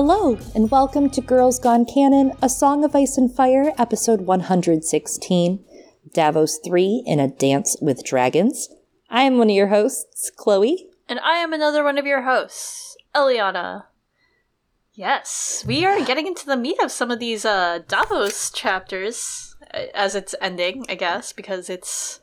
Hello, and welcome to Girls Gone Canon, A Song of Ice and Fire, episode 116, Davos 3 in a Dance with Dragons. I am one of your hosts, Chloe. And I am another one of your hosts, Eliana. Yes, we are getting into the meat of some of these uh, Davos chapters uh, as it's ending, I guess, because it's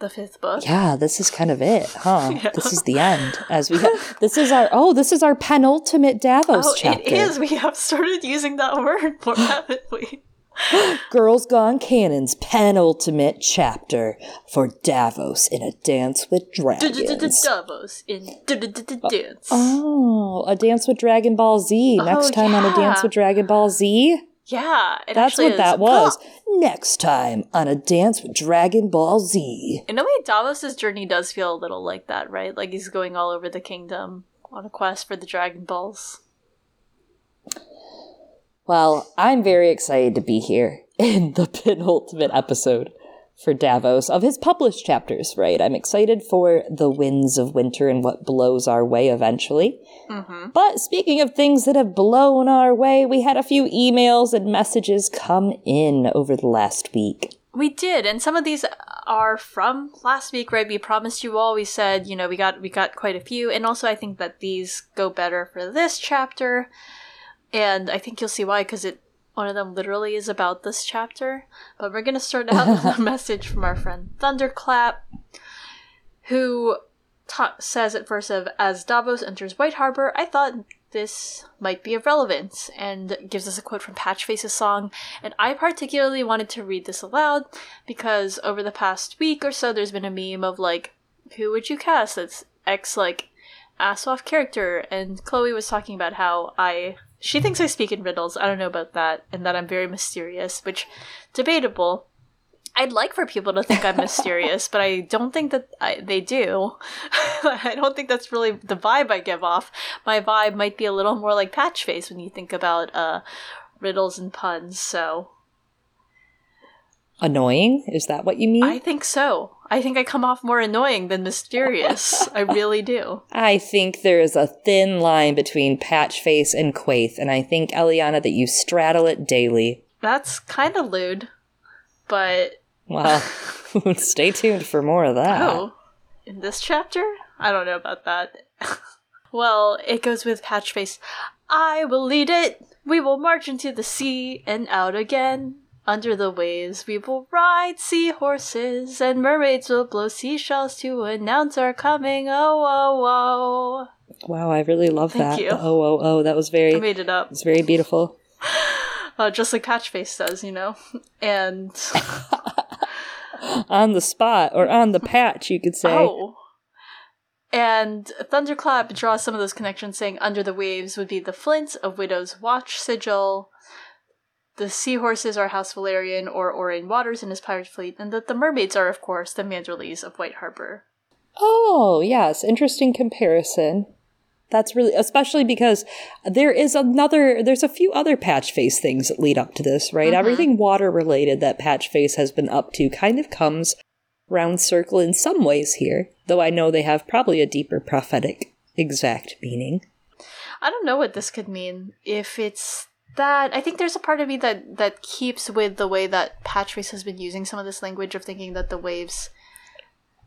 the fifth book. Yeah, this is kind of it, huh? yeah. This is the end. As we ha- this is our oh, this is our penultimate Davos oh, chapter. It is. We have started using that word more, haven't we? Girls Gone Canon's penultimate chapter for Davos in a Dance with Dragons. Davos in dance. Oh, a Dance with Dragon Ball Z. Oh, Next time on a Dance with Dragon Ball Z. Yeah, that's what that was. Next time on a Dance with Dragon Ball Z. In a way, Davos's journey does feel a little like that, right? Like he's going all over the kingdom on a quest for the Dragon Balls. Well, I'm very excited to be here in the penultimate episode for Davos of his published chapters, right? I'm excited for the winds of winter and what blows our way eventually. Mm-hmm. But speaking of things that have blown our way, we had a few emails and messages come in over the last week. We did, and some of these are from last week, right? We promised you all. We said, you know, we got we got quite a few, and also I think that these go better for this chapter, and I think you'll see why because it one of them literally is about this chapter. But we're gonna start out with a message from our friend Thunderclap, who ta- says at first of as Davos enters White Harbor, I thought this might be of relevance, and gives us a quote from Patchface's song. And I particularly wanted to read this aloud because over the past week or so, there's been a meme of like, who would you cast that's X like ass off character? And Chloe was talking about how I she thinks I speak in riddles. I don't know about that, and that I'm very mysterious, which debatable. I'd like for people to think I'm mysterious, but I don't think that I, they do. I don't think that's really the vibe I give off. My vibe might be a little more like Patchface when you think about uh, riddles and puns. So annoying is that what you mean? I think so. I think I come off more annoying than mysterious. I really do. I think there is a thin line between patch face and Quaithe, and I think, Eliana, that you straddle it daily. That's kind of lewd, but. Well, stay tuned for more of that. Oh, in this chapter? I don't know about that. well, it goes with patch face. I will lead it. We will march into the sea and out again. Under the waves we will ride seahorses, and mermaids will blow seashells to announce our coming. Oh, oh, oh. Wow, I really love Thank that. You. oh, oh, oh. That was very. I made it up. It's very beautiful. Uh, just like Patchface does, you know? And. on the spot, or on the patch, you could say. Oh. And Thunderclap draws some of those connections, saying under the waves would be the flint of Widow's watch sigil, the seahorses are House Velaryon or Aurane Waters in his pirate fleet, and that the mermaids are, of course, the Manderleys of White Harbor. Oh, yes, interesting comparison. That's really, especially because there is another, there's a few other patch face things that lead up to this, right? Mm-hmm. Everything water related that patch face has been up to kind of comes round circle in some ways here, though I know they have probably a deeper prophetic exact meaning. I don't know what this could mean. If it's that I think there's a part of me that that keeps with the way that Patrice has been using some of this language of thinking that the waves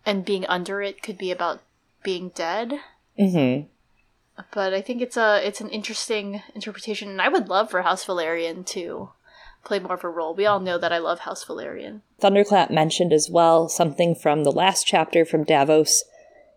and being under it could be about being dead. Mm-hmm. But I think it's a it's an interesting interpretation, and I would love for House Velaryon to play more of a role. We all know that I love House Velaryon. Thunderclap mentioned as well something from the last chapter from Davos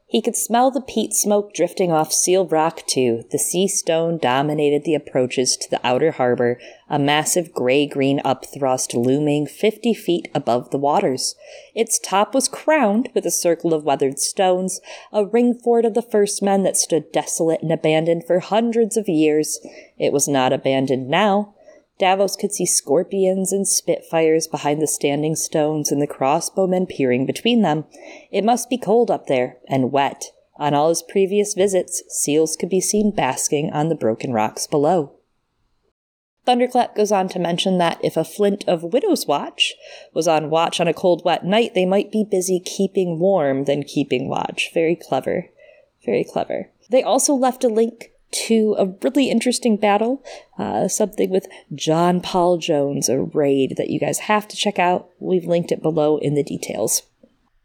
he could smell the peat smoke drifting off Seal Rock, too. The sea stone dominated the approaches to the outer harbor, a massive gray green upthrust looming 50 feet above the waters. Its top was crowned with a circle of weathered stones, a ring fort of the first men that stood desolate and abandoned for hundreds of years. It was not abandoned now. Davos could see scorpions and spitfires behind the standing stones and the crossbowmen peering between them. It must be cold up there, and wet. On all his previous visits, seals could be seen basking on the broken rocks below. Thunderclap goes on to mention that if a flint of Widow's Watch was on watch on a cold, wet night, they might be busy keeping warm than keeping watch. Very clever. Very clever. They also left a link to a really interesting battle, uh, something with John Paul Jones, a raid that you guys have to check out. We've linked it below in the details.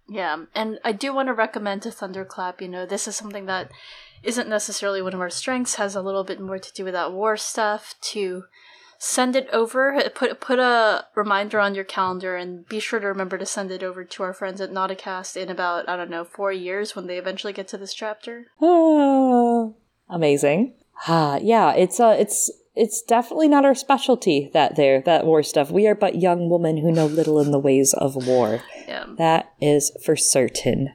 Yeah, and I do want to recommend to Thunderclap. You know, this is something that isn't necessarily one of our strengths, has a little bit more to do with that war stuff, to send it over. Put put a reminder on your calendar and be sure to remember to send it over to our friends at Nauticast in about I don't know four years when they eventually get to this chapter. Oh, amazing. Ah, yeah, it's uh, it's it's definitely not our specialty that there that war stuff. We are but young women who know little in the ways of war. Yeah. That is for certain.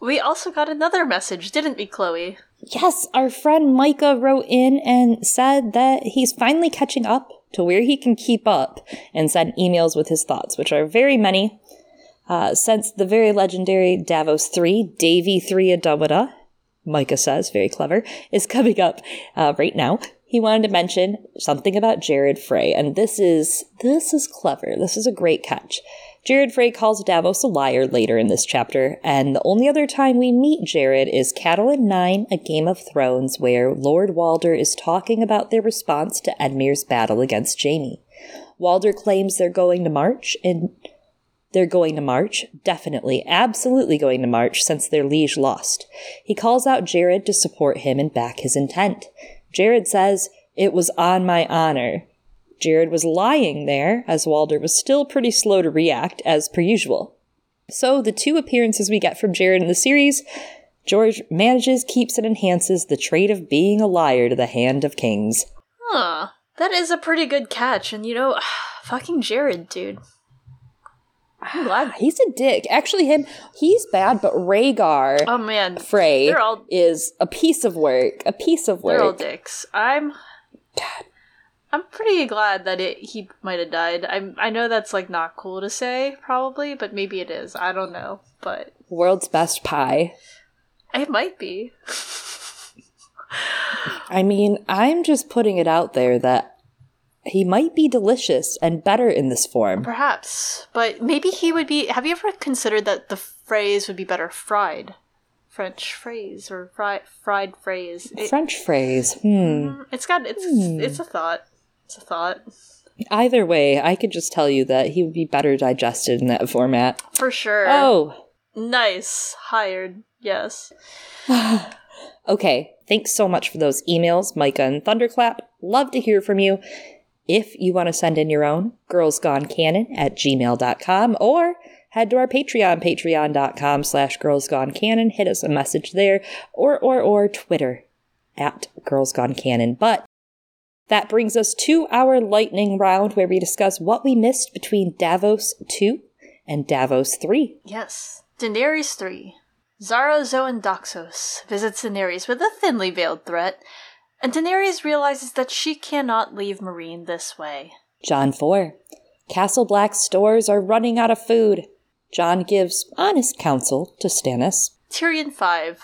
We also got another message, didn't we, Chloe? Yes, our friend Micah wrote in and said that he's finally catching up to where he can keep up and send emails with his thoughts, which are very many. Uh, since the very legendary Davos 3, Davy 3 Adawada, Micah says, very clever, is coming up uh, right now. He wanted to mention something about Jared Frey, and this is this is clever. This is a great catch. Jared Frey calls Davos a liar later in this chapter, and the only other time we meet Jared is Catelyn 9, A Game of Thrones, where Lord Walder is talking about their response to Edmure's battle against Jaime. Walder claims they're going to march, and they're going to march, definitely, absolutely going to march, since their liege lost. He calls out Jared to support him and back his intent. Jared says, It was on my honor. Jared was lying there, as Walder was still pretty slow to react, as per usual. So, the two appearances we get from Jared in the series, George manages, keeps, and enhances the trait of being a liar to the hand of kings. Huh. That is a pretty good catch, and you know, fucking Jared, dude. I'm glad. He's a dick. Actually, him, he's bad, but Rhaegar Oh man, Frey they're all is a piece of work. A piece of work. they're all dicks. I'm I'm pretty glad that it he might have died. I I know that's like not cool to say, probably, but maybe it is. I don't know, but World's best pie. it might be. I mean, I'm just putting it out there that he might be delicious and better in this form. Perhaps, but maybe he would be. Have you ever considered that the phrase would be better fried? French phrase or fried fried phrase. It, French phrase. Hmm. it's got it's it's a thought. It's a thought Either way, I could just tell you that he would be better digested in that format. for sure. Oh, nice hired. Yes. okay. Thanks so much for those emails, Micah and Thunderclap. Love to hear from you. If you want to send in your own, girlsgonecanon at gmail.com or head to our Patreon, patreon.com slash girlsgonecanon. Hit us a message there or, or, or Twitter at girlsgonecanon. But that brings us to our lightning round where we discuss what we missed between Davos 2 and Davos 3. Yes. Daenerys 3. Xaro Xhoan Daxos visits Daenerys with a thinly veiled threat, and Daenerys realizes that she cannot leave Meereen this way. Jon 4. Castle Black's stores are running out of food. Jon gives honest counsel to Stannis. Tyrion 5.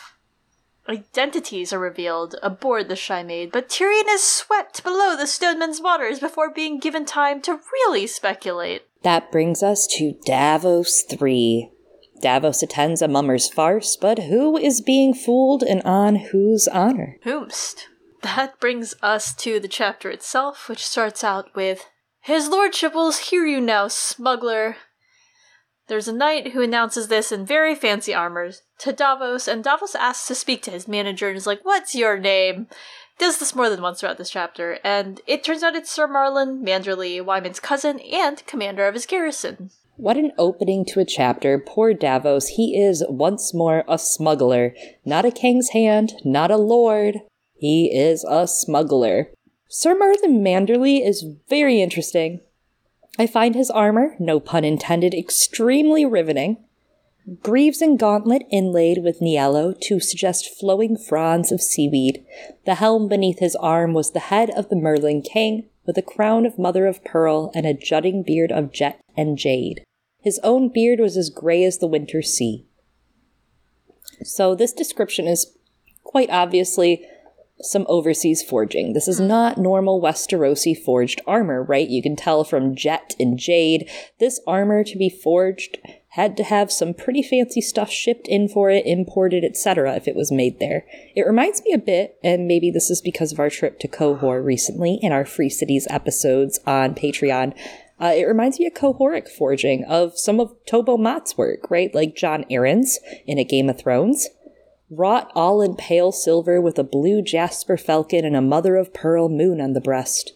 Identities are revealed aboard the Shy Maid, but Tyrion is swept below the Stoneman's waters before being given time to really speculate. That brings us to Davos 3. Davos attends a mummer's farce, but who is being fooled and on whose honor? Whomst. That brings us to the chapter itself, which starts out with His Lordship will hear you now, smuggler. There's a knight who announces this in very fancy armor to Davos, and Davos asks to speak to his manager and is like, What's your name? Does this more than once throughout this chapter, and it turns out it's Sir Marlin Manderly, Wyman's cousin and commander of his garrison. What an opening to a chapter. Poor Davos, he is once more a smuggler. Not a king's hand, not a lord. He is a smuggler. Sir Marlon Manderly is very interesting. I find his armor, no pun intended, extremely riveting. Greaves and gauntlet inlaid with niello to suggest flowing fronds of seaweed. The helm beneath his arm was the head of the merling king, with a crown of mother of pearl and a jutting beard of jet and jade. His own beard was as gray as the winter sea. So this description is quite obviously some overseas forging. This is not normal Westerosi forged armor, right? You can tell from jet and jade. This armor to be forged had to have some pretty fancy stuff shipped in for it, imported, etc., if it was made there. It reminds me a bit, and maybe this is because of our trip to Qohor recently in our Free Cities episodes on Patreon. Uh, it reminds me of Qohoric forging, of some of Tobo Mott's work, right? Like Jon Arryn's in A Game of Thrones. Wrought all in pale silver with a blue jasper falcon and a mother of pearl moon on the breast.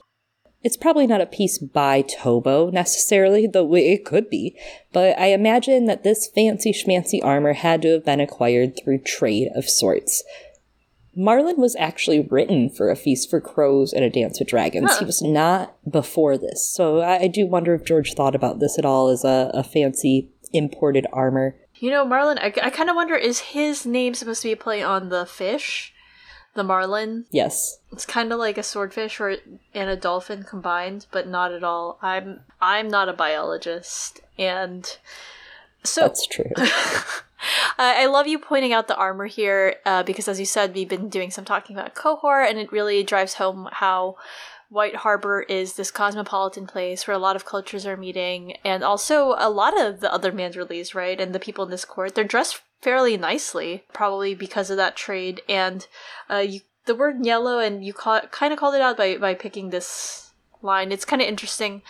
It's probably not a piece by Tobo necessarily, though it could be, but I imagine that this fancy schmancy armor had to have been acquired through trade of sorts. Marlin was actually written for A Feast for Crows and A Dance with Dragons. Huh. He was not before this. So I, do wonder if George thought about this at all as a, a fancy imported armor. You know, Marlin, I, I kind of wonder is his name supposed to be a play on the fish? The marlin? Yes. It's kind of like a swordfish or and a dolphin combined, but not at all. I'm I'm not a biologist, and so that's true. I love you pointing out the armor here uh, because, as you said, we've been doing some talking about Qohor, and it really drives home how White Harbor is this cosmopolitan place where a lot of cultures are meeting, and also a lot of the other Manderleys, right? And the people in this court, they're dressed fairly nicely, probably because of that trade. And uh, you, the word niello, and you kind of called it out by, by picking this line. It's kind of interesting.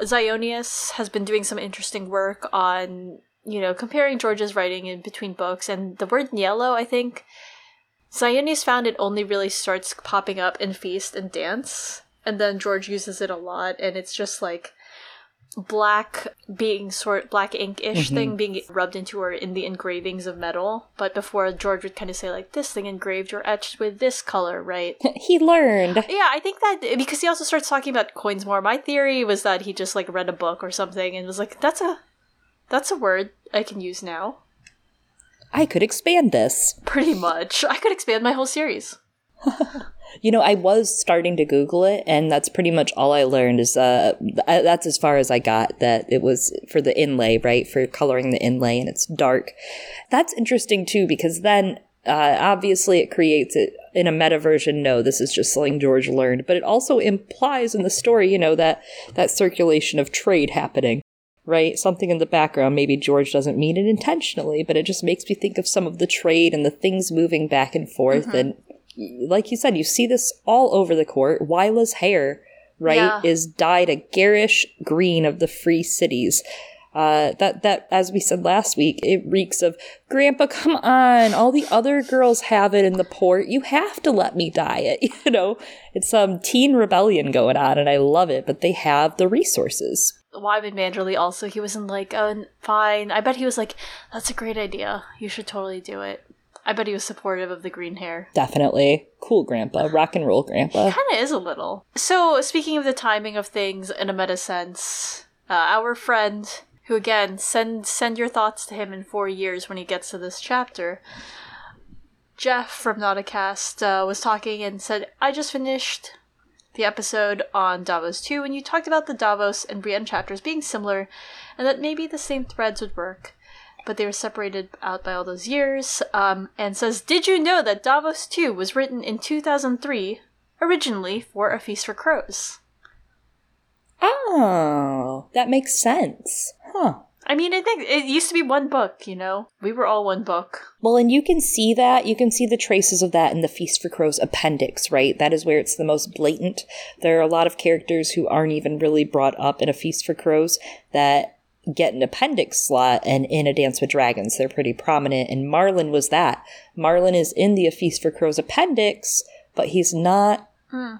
Zionius has been doing some interesting work on, you know, comparing George's writing in between books, and the word niello, I think. Xionius found it only really starts popping up in Feast and Dance, and then George uses it a lot, and it's just like black being sort black ink-ish mm-hmm. thing being rubbed into her in the engravings of metal. But before george would kind of say like this thing engraved or etched with this color right? He learned. Yeah i think that because he also starts talking about coins more. My theory was that he just like read a book or something and was like that's a that's a word i can use now. I could expand this. Pretty much. I could expand my whole series You know, I was starting to Google it, and that's pretty much all I learned. Is uh, that's as far as I got. That it was for the inlay, right? For coloring the inlay, and it's dark. That's interesting too, because then uh, obviously it creates it in a meta version. No, this is just something George learned, but it also implies in the story, you know, that that circulation of trade happening right? Something in the background. Maybe George doesn't mean it intentionally, but it just makes me think of some of the trade and the things moving back and forth mm-hmm. and like you said, you see this all over the court. Wylla's hair, right, yeah. is dyed a garish green of the free cities. Uh, that that as we said last week, it reeks of Grandpa. Come on, all the other girls have it in the port. You have to let me dye it. You know, it's some um, teen rebellion going on, and I love it. But they have the resources. Wyman Manderley also, he wasn't like, oh, fine. I bet he was like, that's a great idea. You should totally do it. I bet he was supportive of the green hair. Definitely. Cool grandpa. Rock and roll grandpa. Kind of is a little. So, speaking of the timing of things in a meta sense, uh, our friend, who again, send send your thoughts to him in four years when he gets to this chapter. Jeff from Nauticast uh, was talking and said, I just finished the episode on Davos 2, and you talked about the Davos and Brienne chapters being similar, and that maybe the same threads would work but they were separated out by all those years. Um, and says, Did you know that Davos 2 was written in 2003, originally for A Feast for Crows? Oh, that makes sense. Huh. I mean, I think it used to be one book, you know? We were all one book. Well, and you can see that. You can see the traces of that in the Feast for Crows appendix, right? That is where it's the most blatant. There are a lot of characters who aren't even really brought up in a Feast for Crows that get an appendix slot and in A Dance with Dragons. They're pretty prominent, and Marlin was that. Marlin is in the A Feast for Crows appendix, but he's not. Hmm.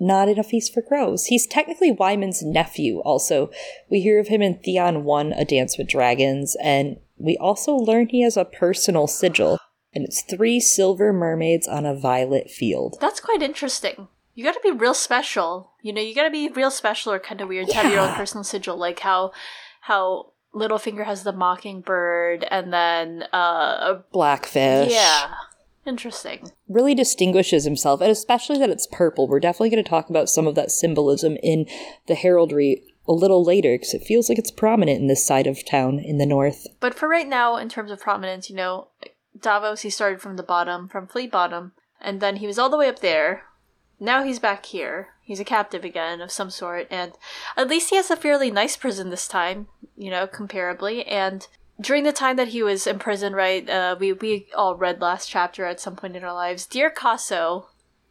Not in A Feast for Crows. He's technically Wyman's nephew, also. We hear of him in Theon 1 A Dance with Dragons, and we also learn he has a personal sigil, and it's three silver mermaids on a violet field. That's quite interesting. You gotta be real special. You know, you gotta be real special or kind of weird to yeah. have your own personal sigil, like how how Littlefinger has the mockingbird and then uh, a blackfish. Yeah. Interesting. Really distinguishes himself, and especially that it's purple. We're definitely going to talk about some of that symbolism in the heraldry a little later because it feels like it's prominent in this side of town in the north. But for right now, in terms of prominence, you know, Davos, he started from the bottom, from Flea Bottom, and then he was all the way up there. Now he's back here he's a captive again of some sort, and at least he has a fairly nice prison this time, you know, comparably. And during the time that he was in prison, right? Uh, we we all read last chapter at some point in our lives. Dear Casso,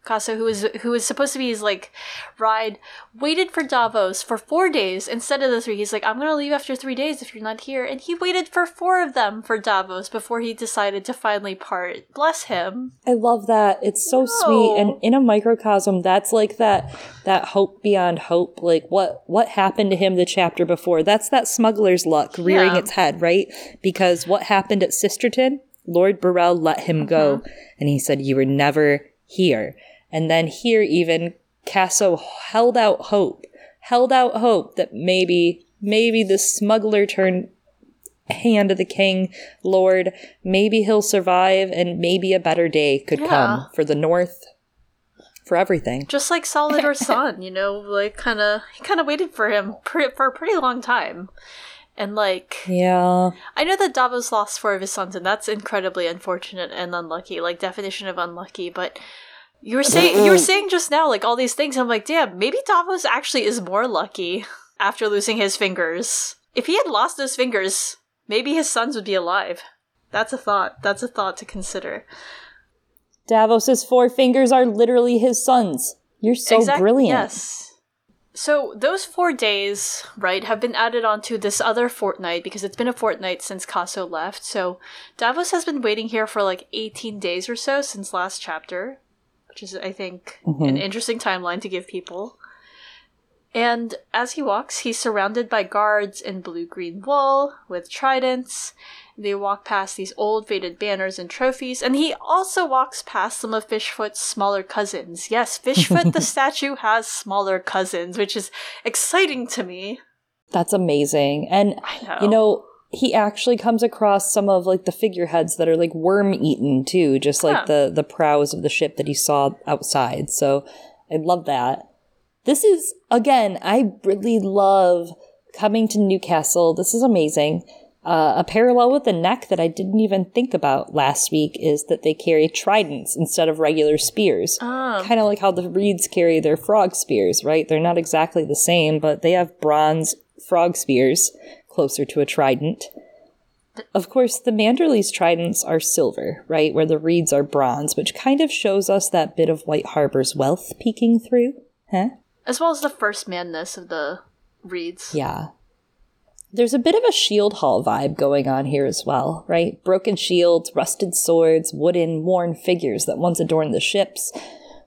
Casso, who was who was supposed to be his like ride, waited for Davos for four days instead of the three. He's like, I'm gonna leave after three days if you're not here, and he waited for four of them for Davos before he decided to finally part. Bless him. I love that. It's so sweet, and in a microcosm, that's like that that hope beyond hope. Like what what happened to him the chapter before? That's that smuggler's luck rearing Yeah. its head, right? Because what happened at Sisterton? Lord Borrell let him go, mm-hmm. and he said, "You were never here." And then here, even Casso held out hope, held out hope that maybe maybe the smuggler turned hand of the king, Lord, maybe he'll survive and maybe a better day could Yeah. come for the North, for everything. Just like Solidor's son, you know, like kind of he kind of waited for him pre- for a pretty long time, and like Yeah. I know that Davos lost four of his sons, and that's incredibly unfortunate and unlucky, like definition of unlucky. But you were saying you were saying just now, like all these things. I'm like, damn, maybe Davos actually is more lucky after losing his fingers. If he had lost those fingers, maybe his sons would be alive. That's a thought. That's a thought to consider. Davos's four fingers are literally his sons. You're so brilliant. Yes. So those four days, right, have been added onto this other fortnight because it's been a fortnight since Casso left. So Davos has been waiting here for like 18 days or so since last chapter, which is, I think, an mm-hmm. interesting timeline to give people. And as he walks, he's surrounded by guards in blue green wool with tridents. They walk past these old faded banners and trophies, and he also walks past some of Fishfoot's smaller cousins. Yes, Fishfoot the statue has smaller cousins, which is exciting to me. That's amazing. And know. you know, he actually comes across some of like the figureheads that are like worm eaten too, just like Huh. the the prows of the ship that he saw outside. So I love that. This is again, I really love coming to Newcastle. This is amazing. Uh, a parallel with the neck that I didn't even think about last week is that they carry tridents instead of regular spears. Kind of like how the reeds carry their frog spears, right? They're not exactly the same, but they have bronze frog spears closer to a trident. Of course, the Manderley's tridents are silver, right? Where the reeds are bronze, which kind of shows us that bit of White Harbor's wealth peeking through. Huh? As well as the first manness of the reeds. Yeah. There's a bit of a shield hall vibe going on here as well, right? Broken shields, rusted swords, wooden, worn figures that once adorned the ships.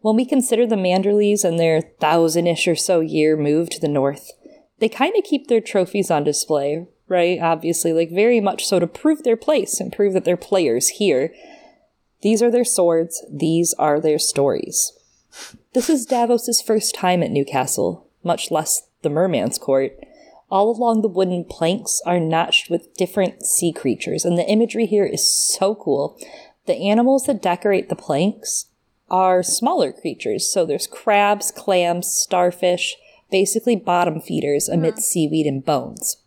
When we consider the Manderleys and their thousand-ish or so year move to the north, they kind of keep their trophies on display, right? Obviously, like very much so to prove their place and prove that they're players here. These are their swords, these are their stories. This is Davos's first time at Newcastle, much less the Merman's Court. All along the wooden planks are notched with different sea creatures, and the imagery here is so cool. The animals that decorate the planks are smaller creatures, so there's crabs, clams, starfish, basically bottom feeders amidst uh-huh. seaweed and bones.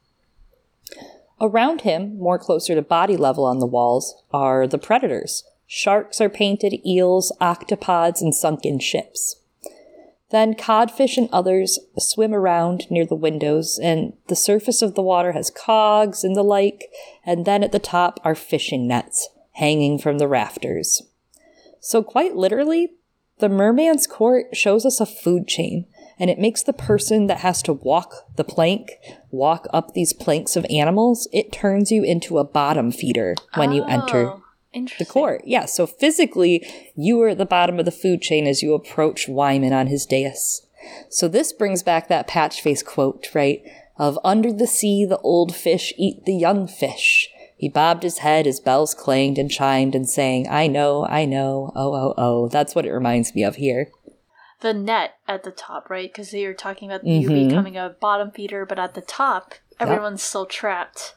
Around him, more closer to body level on the walls, are the predators. Sharks are painted, eels, octopods, and sunken ships. Then codfish and others swim around near the windows, and the surface of the water has cogs and the like, and then at the top are fishing nets hanging from the rafters. So, quite literally, the merman's court shows us a food chain, and it makes the person that has to walk the plank walk up these planks of animals. It turns you into a bottom feeder when you enter Oh, the court. Yeah, so physically, you are at the bottom of the food chain as you approach Wyman on his dais. So this brings back that patch face quote, right? Of under the sea, the old fish eat the young fish. He bobbed his head as bells clanged and chimed and sang, I know, I know, oh, oh, oh. That's what it reminds me of here. The net at the top, right? Because you're talking about you Mm-hmm. becoming a bottom feeder, but at the top, everyone's still trapped.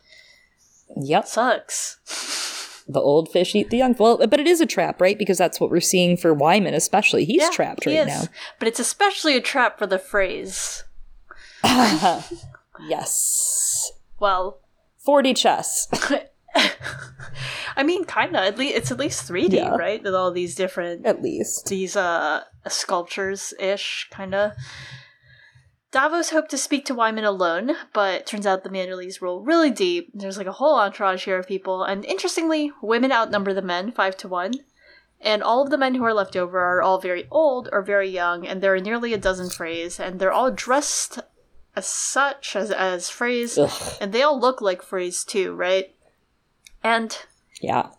Yep. Sucks. The old fish eat the young. Well, but it is a trap, right? Because that's what we're seeing for Wyman, especially. He's Yeah, trapped he right is. now. But it's especially a trap for the Freys. Yes. Well, 40 chess. I mean, kind of. At least it's at least 3D, Yeah. right? With all these different At least. these uh sculptures ish kind of. Davos hoped to speak to Wyman alone, but turns out the Manderleys roll really deep. There's like a whole entourage here of people, and interestingly, women outnumber the men five to one. And all of the men who are left over are all very old or very young, and there are nearly a dozen Freys, and they're all dressed as such as as Freys, Ugh. and they all look like Freys too, right? And Yeah.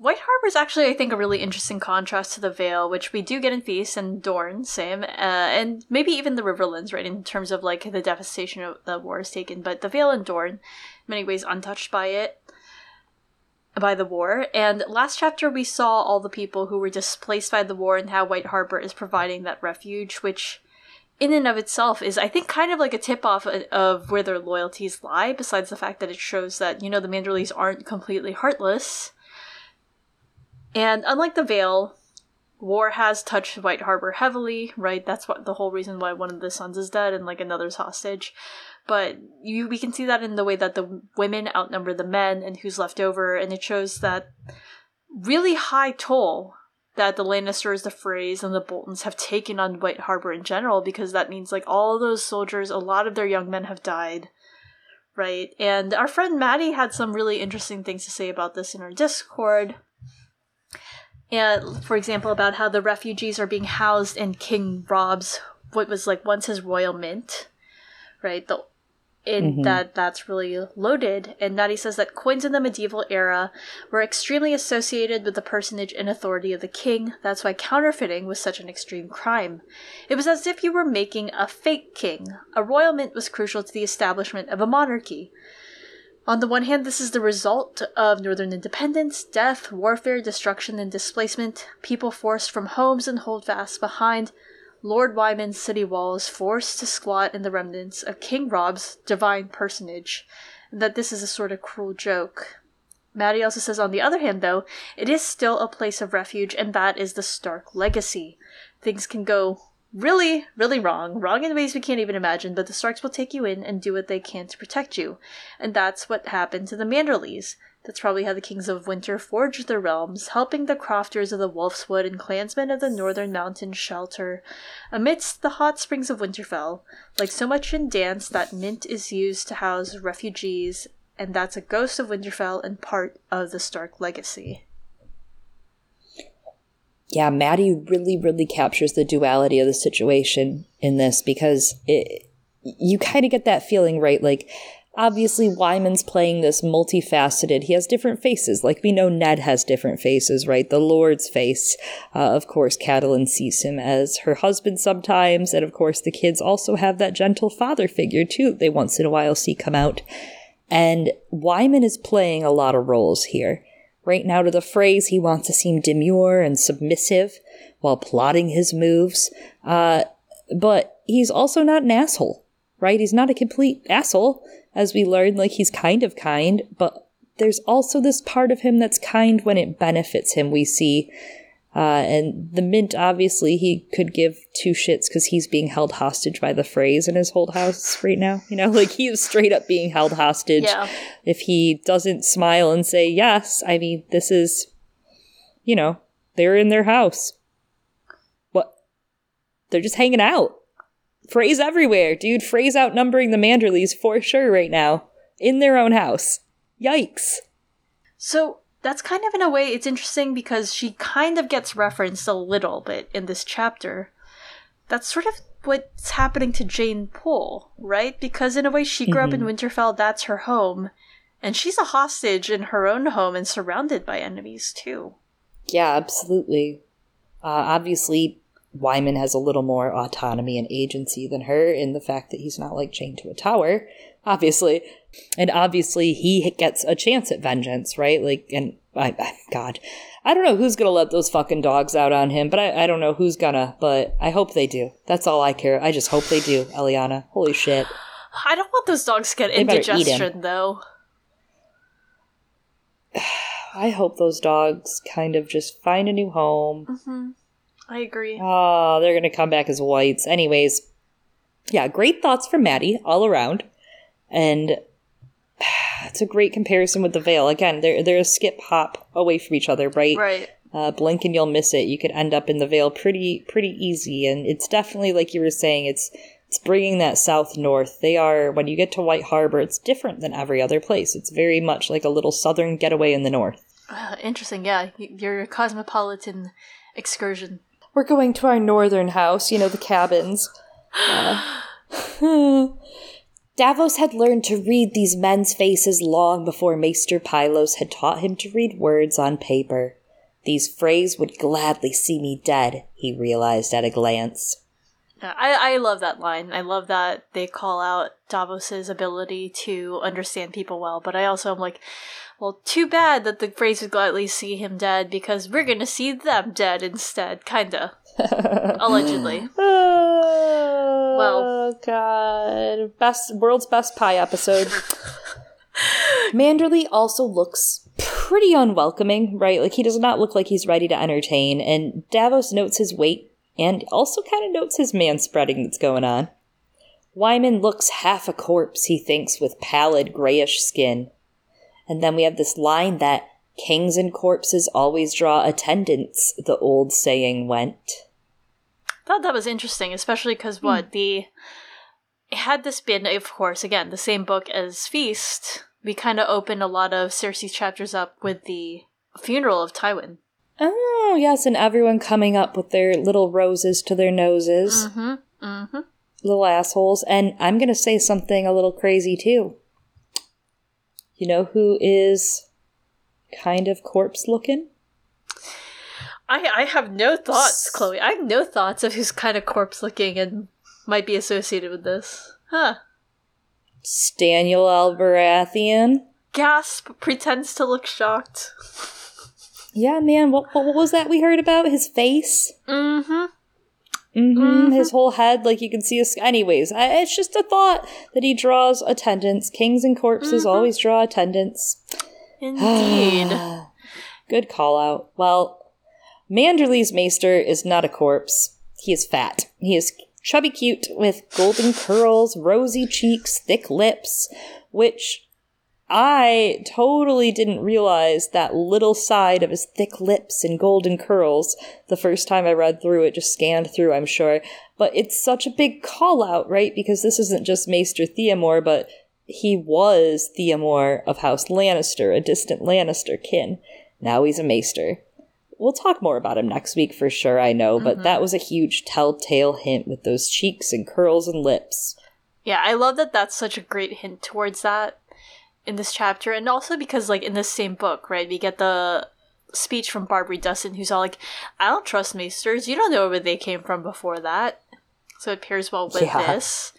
White Harbor is actually, I think, a really interesting contrast to the Vale, which we do get in Feast and Dorne, same, uh, and maybe even the Riverlands, right, in terms of like the devastation of the war is taken. But the Vale and Dorne, in many ways, untouched by it, by the war. And last chapter, we saw all the people who were displaced by the war and how White Harbor is providing that refuge, which in and of itself is, I think, kind of like a tip off of where their loyalties lie, besides the fact that it shows that, you know, the Manderleys aren't completely heartless. And unlike the Vale war has touched White Harbor heavily, right? That's what the whole reason why one of the sons is dead and like another's hostage. But you we can see that in the way that the women outnumber the men and who's left over, and it shows that really high toll that the Lannisters, the Freys, and the Boltons have taken on White Harbor in general, because that means like all those soldiers, a lot of their young men have died. Right? And our friend Maddie had some really interesting things to say about this in our Discord. And for example, about how the refugees are being housed in King Robb's what was like once his royal mint, right? The in Mhm. that that's really loaded. And Maddie says that coins in the medieval era were extremely associated with the personage and authority of the king. That's why counterfeiting was such an extreme crime. It was as if you were making a fake king. A royal mint was crucial to the establishment of a monarchy. On the one hand, this is the result of northern independence, death, warfare, destruction, and displacement, people forced from homes and holdfasts behind Lord Wyman's city walls, forced to squat in the remnants of King Robb's divine personage, and that this is a sort of cruel joke. Maddie also says, on the other hand, though, it is still a place of refuge, and that is the Stark legacy. Things can go really, really wrong, wrong in ways we can't even imagine, but the Starks will take you in and do what they can to protect you. And that's what happened to the Manderleys. That's probably how the Kings of Winter forged their realms, helping the crofters of the Wolfswood and clansmen of the Northern Mountains shelter amidst the hot springs of Winterfell. Like so much in dance, that mint is used to house refugees, and that's a ghost of Winterfell and part of the Stark legacy. yeah, Maddie really, really captures the duality of the situation in this because it, you kind of get that feeling, right? Like, obviously, Wyman's playing this multifaceted. He has different faces. Like, we know Ned has different faces, right? The Lord's face. Uh, of course, Catelyn sees him as her husband sometimes. And of course, the kids also have that gentle father figure, too, they once in a while see come out. And Wyman is playing a lot of roles here. Right now, to the Freys, he wants to seem demure and submissive while plotting his moves. Uh, but he's also not an asshole, right? He's not a complete asshole, as we learned. Like, he's kind of kind, but there's also this part of him that's kind when it benefits him, we see. Uh, and the Mint, obviously, he could give two shits because he's being held hostage by the Freys in his whole house right now. You know, like he is straight up being held hostage. Yeah. If he doesn't smile and say yes, I mean, this is, you know, they're in their house. What? They're just hanging out. Freys everywhere, dude. Freys outnumbering the Manderleys for sure right now. In their own house. Yikes. So that's kind of in a way it's interesting because she kind of gets referenced a little bit in this chapter. That's sort of what's happening to Jeyne Poole, right? Because in a way she grew up in Winterfell, that's her home, and she's a hostage in her own home and surrounded by enemies too. Yeah, absolutely. Uh, obviously, Wyman has a little more autonomy and agency than her in the fact that he's not like chained to a tower, obviously. And obviously, he gets a chance at vengeance, right? Like, and I, I God, I don't know who's gonna let those fucking dogs out on him, but I, I don't know who's gonna, but I hope they do. That's all I care. I just hope they do, Eliana. Holy shit. I don't want those dogs to get They better eat him. indigestion though. I hope those dogs kind of just find a new home. Mm-hmm. I agree. Oh, they're gonna come back as whites. Anyways, yeah, great thoughts from Maddie all around, and it's a great comparison with the Vale. Again, they're they're a skip hop away from each other, right? Right. Uh, blink and you'll miss it. You could end up in the Vale pretty pretty easy, and it's definitely like you were saying. It's It's bringing that south north. They are, when you get to White Harbor, it's different than every other place. It's very much like a little southern getaway in the north. Uh, interesting, yeah. Your cosmopolitan excursion. We're going to our northern house, you know, the cabins. Uh, Davos had learned to read these men's faces long before Maester Pylos had taught him to read words on paper. These Freys would gladly see me dead, he realized at a glance. I, I love that line. I love that they call out Davos's ability to understand people well, but I also am like, well, too bad that the Freys would gladly see him dead because we're gonna see them dead instead, kinda. Allegedly. Oh, Well. God. Best world's best pie episode. Manderley also looks pretty unwelcoming, right? Like he does not look like he's ready to entertain, and Davos notes his weight and also kind of notes his man spreading that's going on. Wyman looks half a corpse, he thinks, with pallid grayish skin. And then we have this line that kings and corpses always draw attendants, the old saying went. thought that was interesting, especially because what the had this been, of course, again the same book as Feast, we kind of opened a lot of Cersei's chapters up with the funeral of Tywin. Oh, yes, and everyone coming up with their little roses to their noses. Mm-hmm. Mm-hmm. Little assholes. And I'm going to say something a little crazy, too. You know who is kind of corpse looking? I I have no thoughts, Chloe. I have no thoughts of who's kind of corpse looking and might be associated with this. Huh. Staniel Albaratheon. Gasp pretends to look shocked. Yeah, man, what, what was that we heard about? His face? Mm-hmm. Mm-hmm. Mm-hmm. His whole head, like you can see his. Anyways, I, it's just a thought that he draws attendance. Kings and corpses always draw attendance. Indeed. Good call out. Well, Manderley's maester is not a corpse. He is fat. He is chubby cute with golden curls, rosy cheeks, thick lips, which I totally didn't realize that little side of his thick lips and golden curls the first time I read through it, just scanned through, I'm sure. But it's such a big call out, right? Because this isn't just Maester Theomore, but he was Theomore of House Lannister, a distant Lannister kin. Now he's a Maester. We'll talk more about him next week for sure, I know, but mm-hmm. that was a huge telltale hint with those cheeks and curls and lips. Yeah, I love that that's such a great hint towards that in this chapter. And also because, like, in this same book, right, we get the speech from Barbrey Dustin, who's all like, I don't trust maesters. You don't know where they came from before that. So it pairs well with Yeah. this.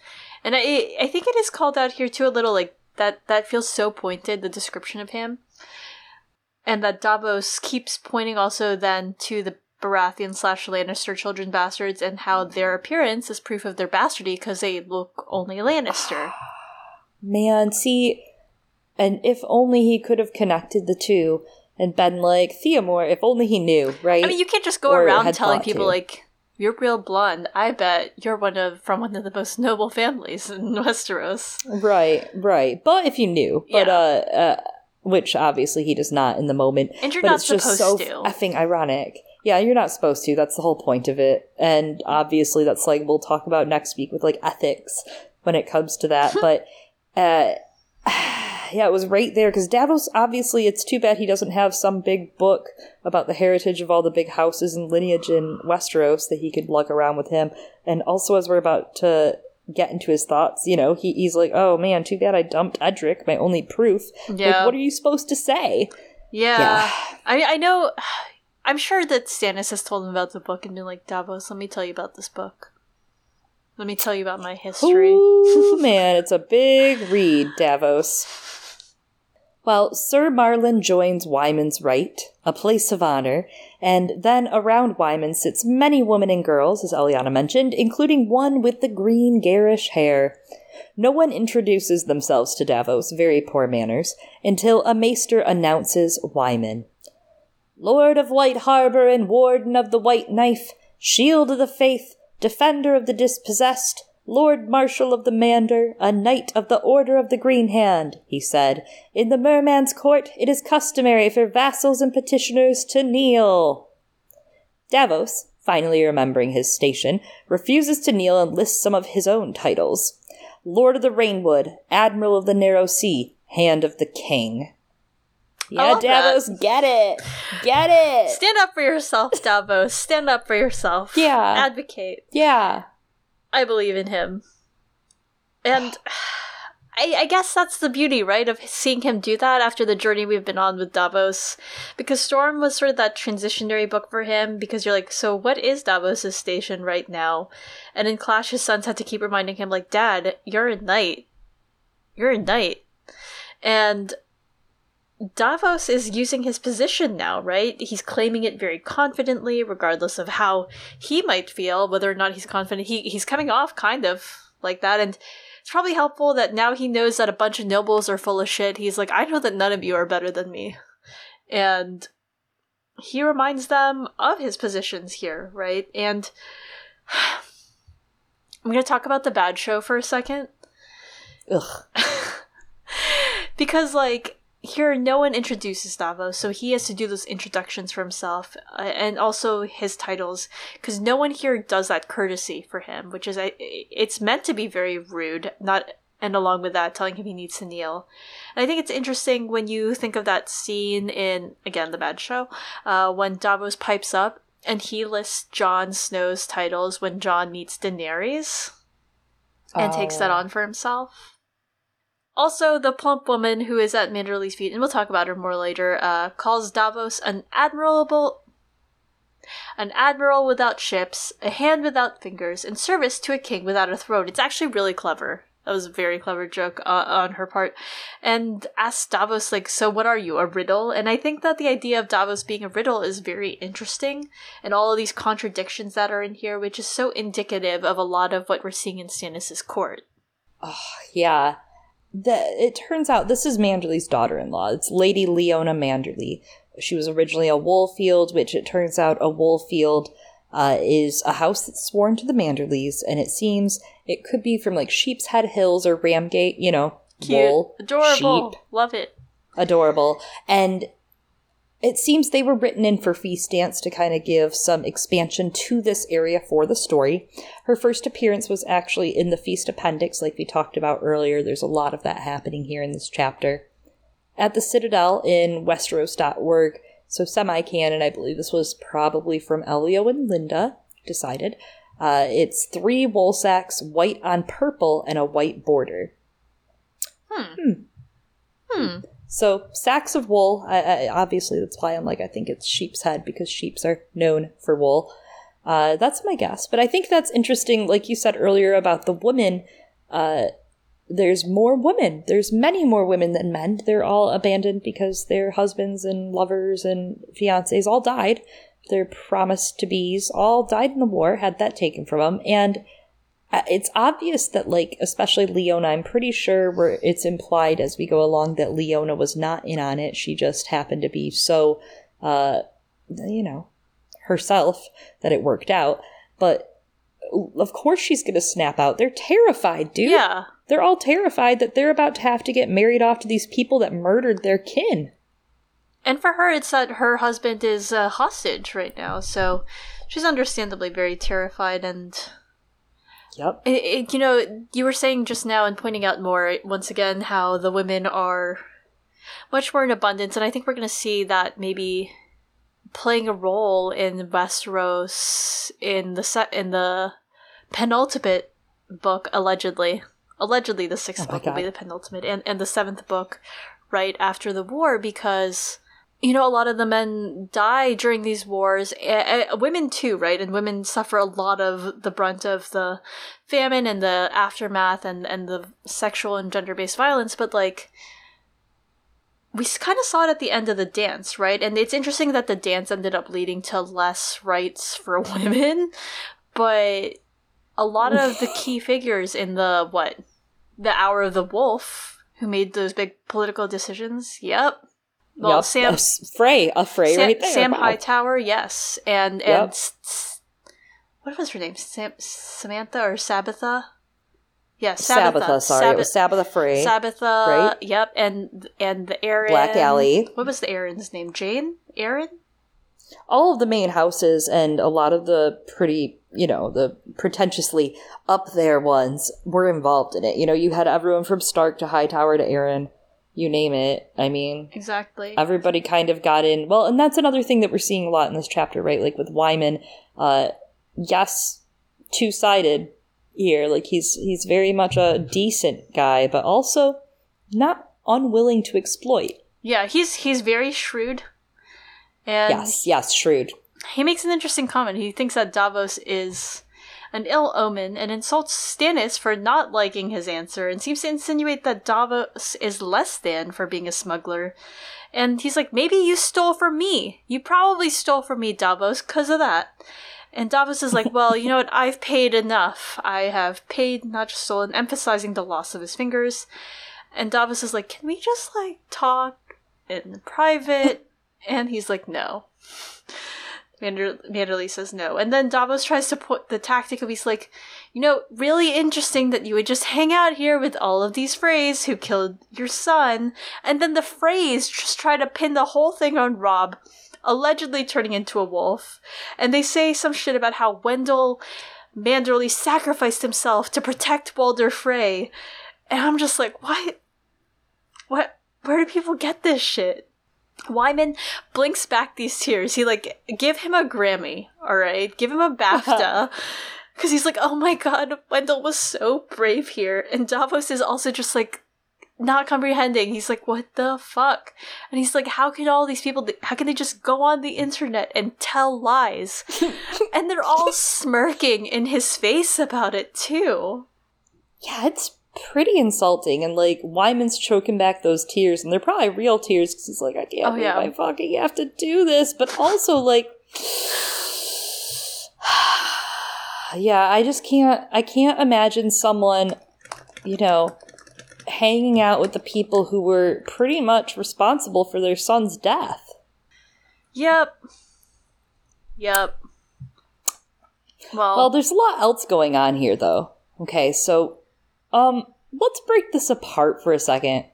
And I, I think it is called out here, too, a little, like, that, that feels so pointed, the description of him. And that Davos keeps pointing also then to the Baratheon slash Lannister children bastards and how their appearance is proof of their bastardy because they look only Lannister. Man, see, and if only he could have connected the two and been like, Theomore, if only he knew, right? I mean, you can't just go Or around telling people to. like you're real blonde. I bet you're one of from one of the most noble families in Westeros. Right, right. But if you knew, but Yeah. uh, uh, which obviously he does not in the moment. And you're but not it's just so supposed to. effing ironic. Yeah, you're not supposed to. That's the whole point of it. And obviously, that's like we'll talk about next week with like ethics when it comes to that. but uh, yeah, it was right there because Davos. Obviously, it's too bad he doesn't have some big book about the heritage of all the big houses and lineage in Westeros that he could lug around with him. And also, as we're about to get into his thoughts, you know, he, he's like, "Oh man, too bad I dumped Edric, my only proof." Yeah. Like, what are you supposed to say? Yeah, Yeah. I I know. I'm sure that Stannis has told him about the book and been like, Davos, let me tell you about this book. Let me tell you about my history. Ooh, man, it's a big read, Davos. Well, Sir Marlin joins Wyman's right, a place of honor, and then around Wyman sits many women and girls, as Eliana mentioned, including one with the green garish hair. No one introduces themselves to Davos, very poor manners, until a maester announces Wyman. Lord of White Harbor and Warden of the White Knife, Shield of the Faith, Defender of the Dispossessed, Lord Marshal of the Mander, a Knight of the Order of the Green Hand, he said. In the Merman's Court it is customary for vassals and petitioners to kneel. Davos, finally remembering his station, refuses to kneel and lists some of his own titles Lord of the Rainwood, Admiral of the Narrow Sea, Hand of the King. Yeah, Davos, that. get it. Get it. Stand up for yourself, Davos. Stand up for yourself. Yeah. Advocate. Yeah. I believe in him. And I, I, guess that's the beauty, right, of seeing him do that after the journey we've been on with Davos. Because Storm was sort of that transitionary book for him, because you're like, so what is Davos' station right now? And in Clash, his sons had to keep reminding him, like, Dad, you're a knight. You're a knight. And Davos is using his position now, right? He's claiming it very confidently, regardless of how he might feel, whether or not he's confident. He he's coming off kind of like that, and it's probably helpful that now he knows that a bunch of nobles are full of shit. He's like, I know that none of you are better than me, and he reminds them of his positions here, right? And I'm gonna talk about the bad show for a second. Ugh. because like here no one introduces Davos, so he has to do those introductions for himself uh, and also his titles because no one here does that courtesy for him, which is it's meant to be very rude, not and along with that telling him he needs to kneel. And I think it's interesting when you think of that scene in again the bad show uh, when Davos pipes up and he lists Jon Snow's titles when Jon meets Daenerys and oh. takes that oh. on for himself. Also, the plump woman who is at Manderly's feet, and we'll talk about her more later, uh, calls Davos an admirable an admiral without ships, a hand without fingers, and service to a king without a throne. It's actually really clever. That was a very clever joke uh, on her part. And asks Davos, like, so what are you, a riddle? And I think that the idea of Davos being a riddle is very interesting, and all of these contradictions that are in here, which is so indicative of a lot of what we're seeing in Stannis' court. Oh, yeah that it turns out this is Manderly's daughter-in-law. It's Lady Leona Manderly. She was originally a Woolfield, which it turns out a Woolfield uh, is a house that's sworn to the Manderlys, and it seems it could be from like Sheepshead Hills or Ramsgate, You know, Cute. wool, adorable, sheep, love it, adorable. And it seems they were written in for Feast Dance to kind of give some expansion to this area for the story. Her first appearance was actually in the Feast Appendix, like we talked about earlier. There's a lot of that happening here in this chapter. At the Citadel in Westeros.org, so semi canon, I believe this was probably from Elio and Linda, decided. Uh, it's three wool sacks, white on purple, and a white border. Hmm. Hmm. hmm. So sacks of wool. I, I, obviously, that's why I'm like I think it's sheep's head because sheeps are known for wool. Uh, that's my guess, but I think that's interesting. Like you said earlier about the woman, uh, there's more women. There's many more women than men. They're all abandoned because their husbands and lovers and fiancés all died. Their promised to be's all died in the war. Had that taken from them, and it's obvious that like especially leona i'm pretty sure where it's implied as we go along that leona was not in on it. She just happened to be so uh you know herself that it worked out. But of course she's gonna snap out. They're terrified dude. Yeah. They're all terrified that they're about to have to get married off to these people that murdered their kin. And for her it's that her husband is a hostage right now. So she's understandably very terrified and Yep. It, it, you know, you were saying just now and pointing out more once again how the women are much more in abundance, and I think we're going to see that maybe playing a role in Westeros in the set in the penultimate book, allegedly. Allegedly, the sixth oh book God. will be the penultimate, and and the seventh book right after the war because you know, a lot of the men die during these wars. Eh, eh, women too, right? And women suffer a lot of the brunt of the famine and the aftermath and and the sexual and gender based violence. But like, we kind of saw it at the end of the dance, right? And it's interesting that the dance ended up leading to less rights for women, but a lot of the key figures in the what the hour of the wolf who made those big political decisions. Yep well, yep. Sam Frey, a Frey Sam, right there. Sam wow. Hightower, yes, and and yep. s- what was her name? Sam, Samantha or Sabitha? Yes, yeah, Sabitha. Sabitha sorry, Sabbath, it was Sabitha Frey. Sabitha, right? Yep, and and the Arryn Black Aly. What was the Arryn's name? Jeyne. Arryn. all of the main houses and a lot of the pretty, you know, the pretentiously up there ones were involved in it. You know, you had everyone from Stark to Hightower to Arryn, you name it. I mean, exactly. Everybody kind of got in. Well, and that's another thing that we're seeing a lot in this chapter, right? Like with Wyman, uh, yes, two sided here. Like he's he's very much a decent guy, but also not unwilling to exploit. Yeah, he's he's very shrewd. And yes, yes, shrewd. He makes an interesting comment. He thinks that Davos is an ill omen and insults Stannis for not liking his answer and seems to insinuate that Davos is less than for being a smuggler. And he's like, maybe you stole from me. You probably stole from me, Davos, because of that. And Davos is like, well, you know what? I've paid enough. I have paid, not just stolen, emphasizing the loss of his fingers. And Davos is like, can we just, like, talk in private? And he's like, no. Mander- Manderly says no. And then Davos tries to put the tactic of he's like, you know, really interesting that you would just hang out here with all of these Freys who killed your son. And then the Freys just try to pin the whole thing on Robb, allegedly turning into a wolf. And they say some shit about how Wendel Manderly sacrificed himself to protect Walder Frey. And I'm just like, what? What? Where do people get this shit? Wyman blinks back these tears. He like give him a Grammy, all right, give him a BAFTA, because he's like, oh my god, Wendel was so brave here, and Davos is also just like not comprehending. He's like, what the fuck? And he's like, how can all these people? How can they just go on the internet and tell lies? and they're all smirking in his face about it too. Yeah, it's pretty insulting. And like Wyman's choking back those tears, and they're probably real tears because he's like, I can't Oh, believe yeah. I fucking have to do this. But also like, yeah, I just can't. I can't imagine someone, you know, hanging out with the people who were pretty much responsible for their son's death. Yep. Yep. Well, Well, there's a lot else going on here, though. Okay, so, um, let's break this apart for a second.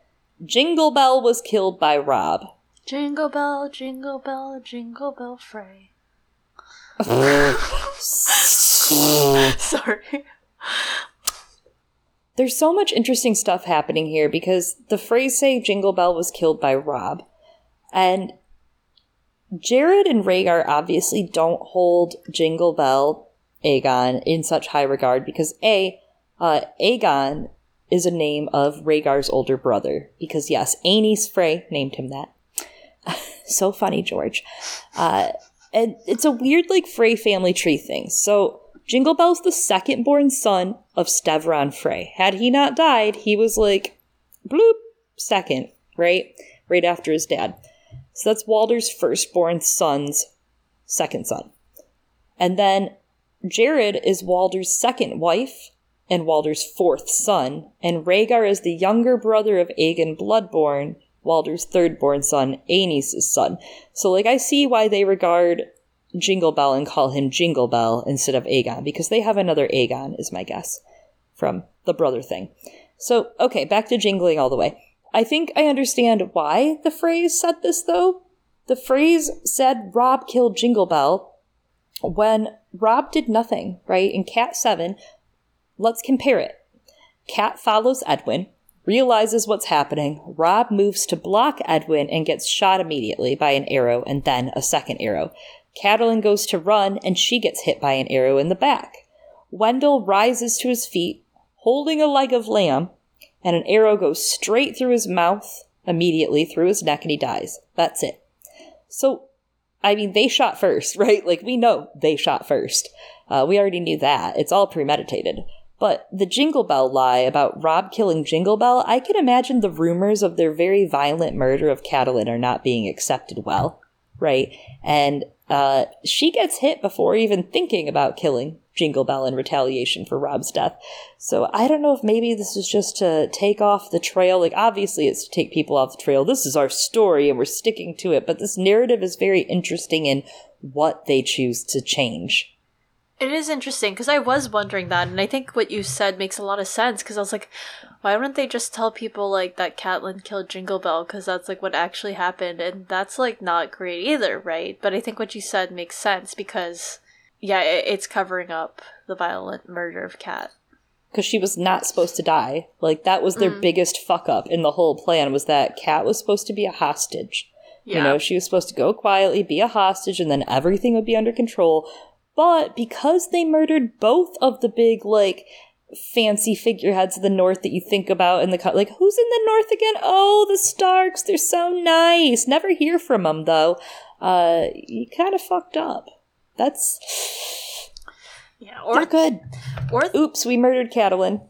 Jingle Bell was killed by Robb. jingle bell, jingle bell, jingle bell Frey. Sorry. There's so much interesting stuff happening here because the Freys say Jingle Bell was killed by Robb. And Jared and Rhaegar obviously don't hold Jingle Bell Aegon in such high regard because A, uh, Aegon is a name of Rhaegar's older brother. Because yes, Aenys Frey named him that. so funny, George. Uh, and it's a weird like Frey family tree thing. So Jingle Bell's the second born son of Stevron Frey. Had he not died, he was like bloop second, right? Right after his dad. So that's Walder's firstborn son's second son. And then Jared is Walder's second wife and Walder's fourth son, and Rhaegar is the younger brother of Aegon Bloodborne, Walder's third-born son, Aenys' son. So, like, I see why they regard Jingle Bell and call him Jingle Bell instead of Aegon, because they have another Aegon, is my guess, from the brother thing. So, okay, back to jingling all the way. I think I understand why the Freys said this, though. The Freys said Robb killed Jingle Bell when Robb did nothing, right? In Cat 7, let's compare it. Cat follows Edwin, realizes what's happening. Robb moves to block Edwin and gets shot immediately by an arrow and then a second arrow. Catelyn goes to run and she gets hit by an arrow in the back. Wendel rises to his feet, holding a leg of lamb, and an arrow goes straight through his mouth, immediately through his neck, and he dies. That's it. So, I mean, they shot first, right? Like, we know they shot first. Uh, we already knew that. It's all premeditated. But the Jingle Bell lie about Robb killing Jingle Bell, I can imagine the rumors of their very violent murder of Catelyn are not being accepted well, right? And uh, she gets hit before even thinking about killing Jingle Bell in retaliation for Robb's death. So I don't know if maybe this is just to take off the trail. Like, obviously, it's to take people off the trail. This is our story and we're sticking to it. But this narrative is very interesting in what they choose to change It is interesting because I was wondering that, and I think what you said makes a lot of sense. Because I was like, why wouldn't they just tell people like that Catelyn killed Jingle Bell? Because that's like what actually happened, and that's like not great either, right? But I think what you said makes sense because, yeah, it, it's covering up the violent murder of Cat. Because she was not supposed to die. Like that was their mm. biggest fuck up in the whole plan was that Cat was supposed to be a hostage. Yeah. You know, she was supposed to go quietly, be a hostage, and then everything would be under control. But because they murdered both of the big, like, fancy figureheads of the North that you think about in the cut, like, who's in the North again? Oh, the Starks. They're so nice. Never hear from them, though. Uh, you kind of fucked up. That's yeah, or good. or Oops, we murdered Catelyn.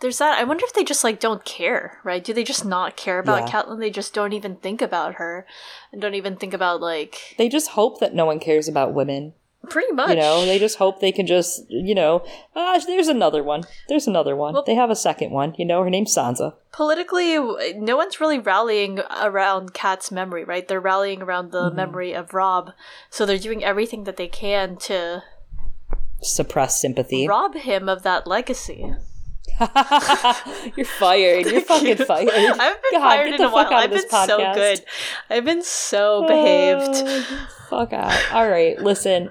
there's that. I wonder if they just like don't care, right? Do they just not care about Yeah. Catelyn? They just don't even think about her, and don't even think about like They just hope that no one cares about women. Pretty much. You know, they just hope they can just, you know, ah, there's another one. There's another one. Well- they have a second one. You know, her name's Sansa. politically no one's really rallying around Cat's memory, right? They're rallying around the Mm-hmm. memory of Robb. So they're doing everything that they can to Suppress sympathy. rob him of that legacy. You're fired. You're fucking fired. I've been God, fired in a while. I've been so good. I've been so behaved. Oh, fuck out. All right, listen.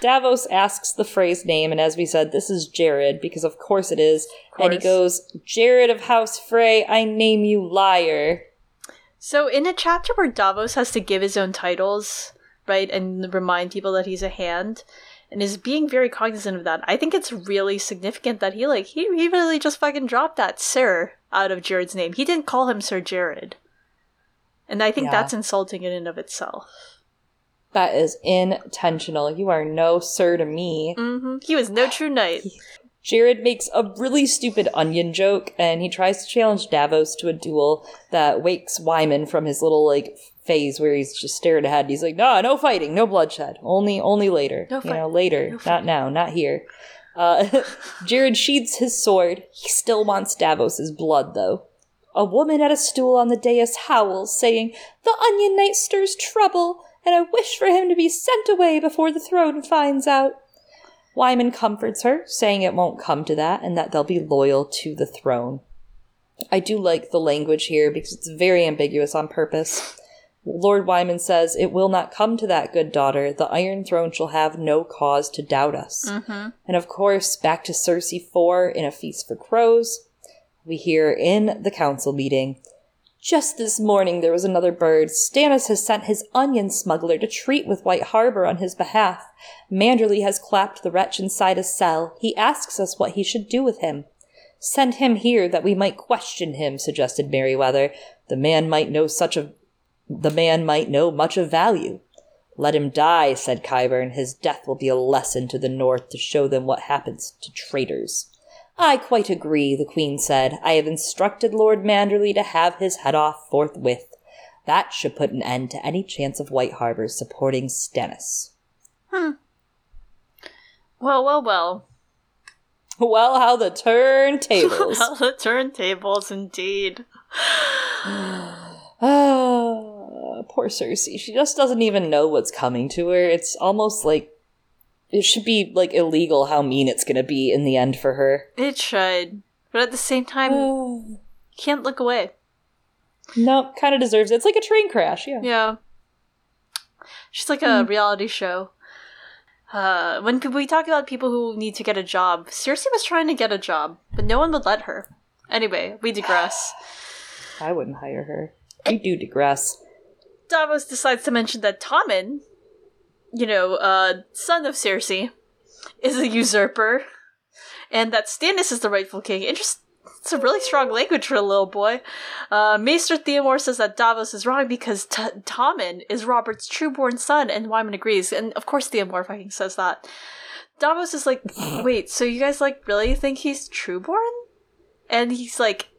Davos asks the Frey's name, and as we said, this is Jared, because of course it is. And he goes, Jared of House Frey, I name you liar. So in a chapter where Davos has to give his own titles, right, and remind people that he's a hand, and is being very cognizant of that, I think it's really significant that he like he, he really just fucking dropped that Sir out of Jared's name. He didn't call him Sir Jared. And I think Yeah. that's insulting in and of itself. That is intentional. You are no sir to me. hmm He was no true knight. Jared makes a really stupid onion joke, and he tries to challenge Davos to a duel that wakes Wyman from his little like phase where he's just staring ahead. And he's like, "No, no fighting, no bloodshed. Only, only later. No you fight- know, later, not now, not here." Uh, Jared sheathes his sword. He still wants Davos's blood, though. A woman at a stool on the dais howls, saying, "The Onion Knight stirs trouble, and I wish for him to be sent away before the throne finds out." Wyman comforts her, saying it won't come to that and that they'll be loyal to the throne. I do like the language here because it's very ambiguous on purpose. Lord Wyman says, It will not come to that, good daughter. The Iron Throne shall have no cause to doubt us. Mm-hmm. And of course, back to Cersei 4 in A Feast for Crows. We hear in the council meeting just this morning there was another bird. Stannis has sent his onion smuggler to treat with White Harbor on his behalf. Manderly has clapped the wretch inside a cell. He asks us what he should do with him. Send him here that we might question him, suggested Merryweather. The man might know such a the man might know much of value. Let him die, said Qyburn. His death will be a lesson to the North to show them what happens to traitors. I quite agree, the Queen said. I have instructed Lord Manderly to have his head off forthwith. That should put an end to any chance of White Harbor supporting Stannis. Well, well, well. Well, how the turntables. how the turntables, indeed. Ah, poor Cersei. She just doesn't even know what's coming to her. It's almost like it should be like illegal how mean it's gonna be in the end for her. It should. But at the same time, you can't look away. nope, kind of deserves it. It's like a train crash. Yeah. Yeah. She's like a reality show. Uh, when could we talk about people who need to get a job, Cersei was trying to get a job, but no one would let her. Anyway, we digress. I wouldn't hire her. We do digress. Davos decides to mention that Tommen, you know, uh, son of Cersei, is a usurper, and that Stannis is the rightful king. Interest- it's a really strong language for a little boy. Uh, Maester Theomore says that Davos is wrong because T- Tommen is Robert's trueborn son, and Wyman agrees. And of course, Theomore fucking says that. Davos is like, wait, so you guys like really think he's trueborn? And he's like,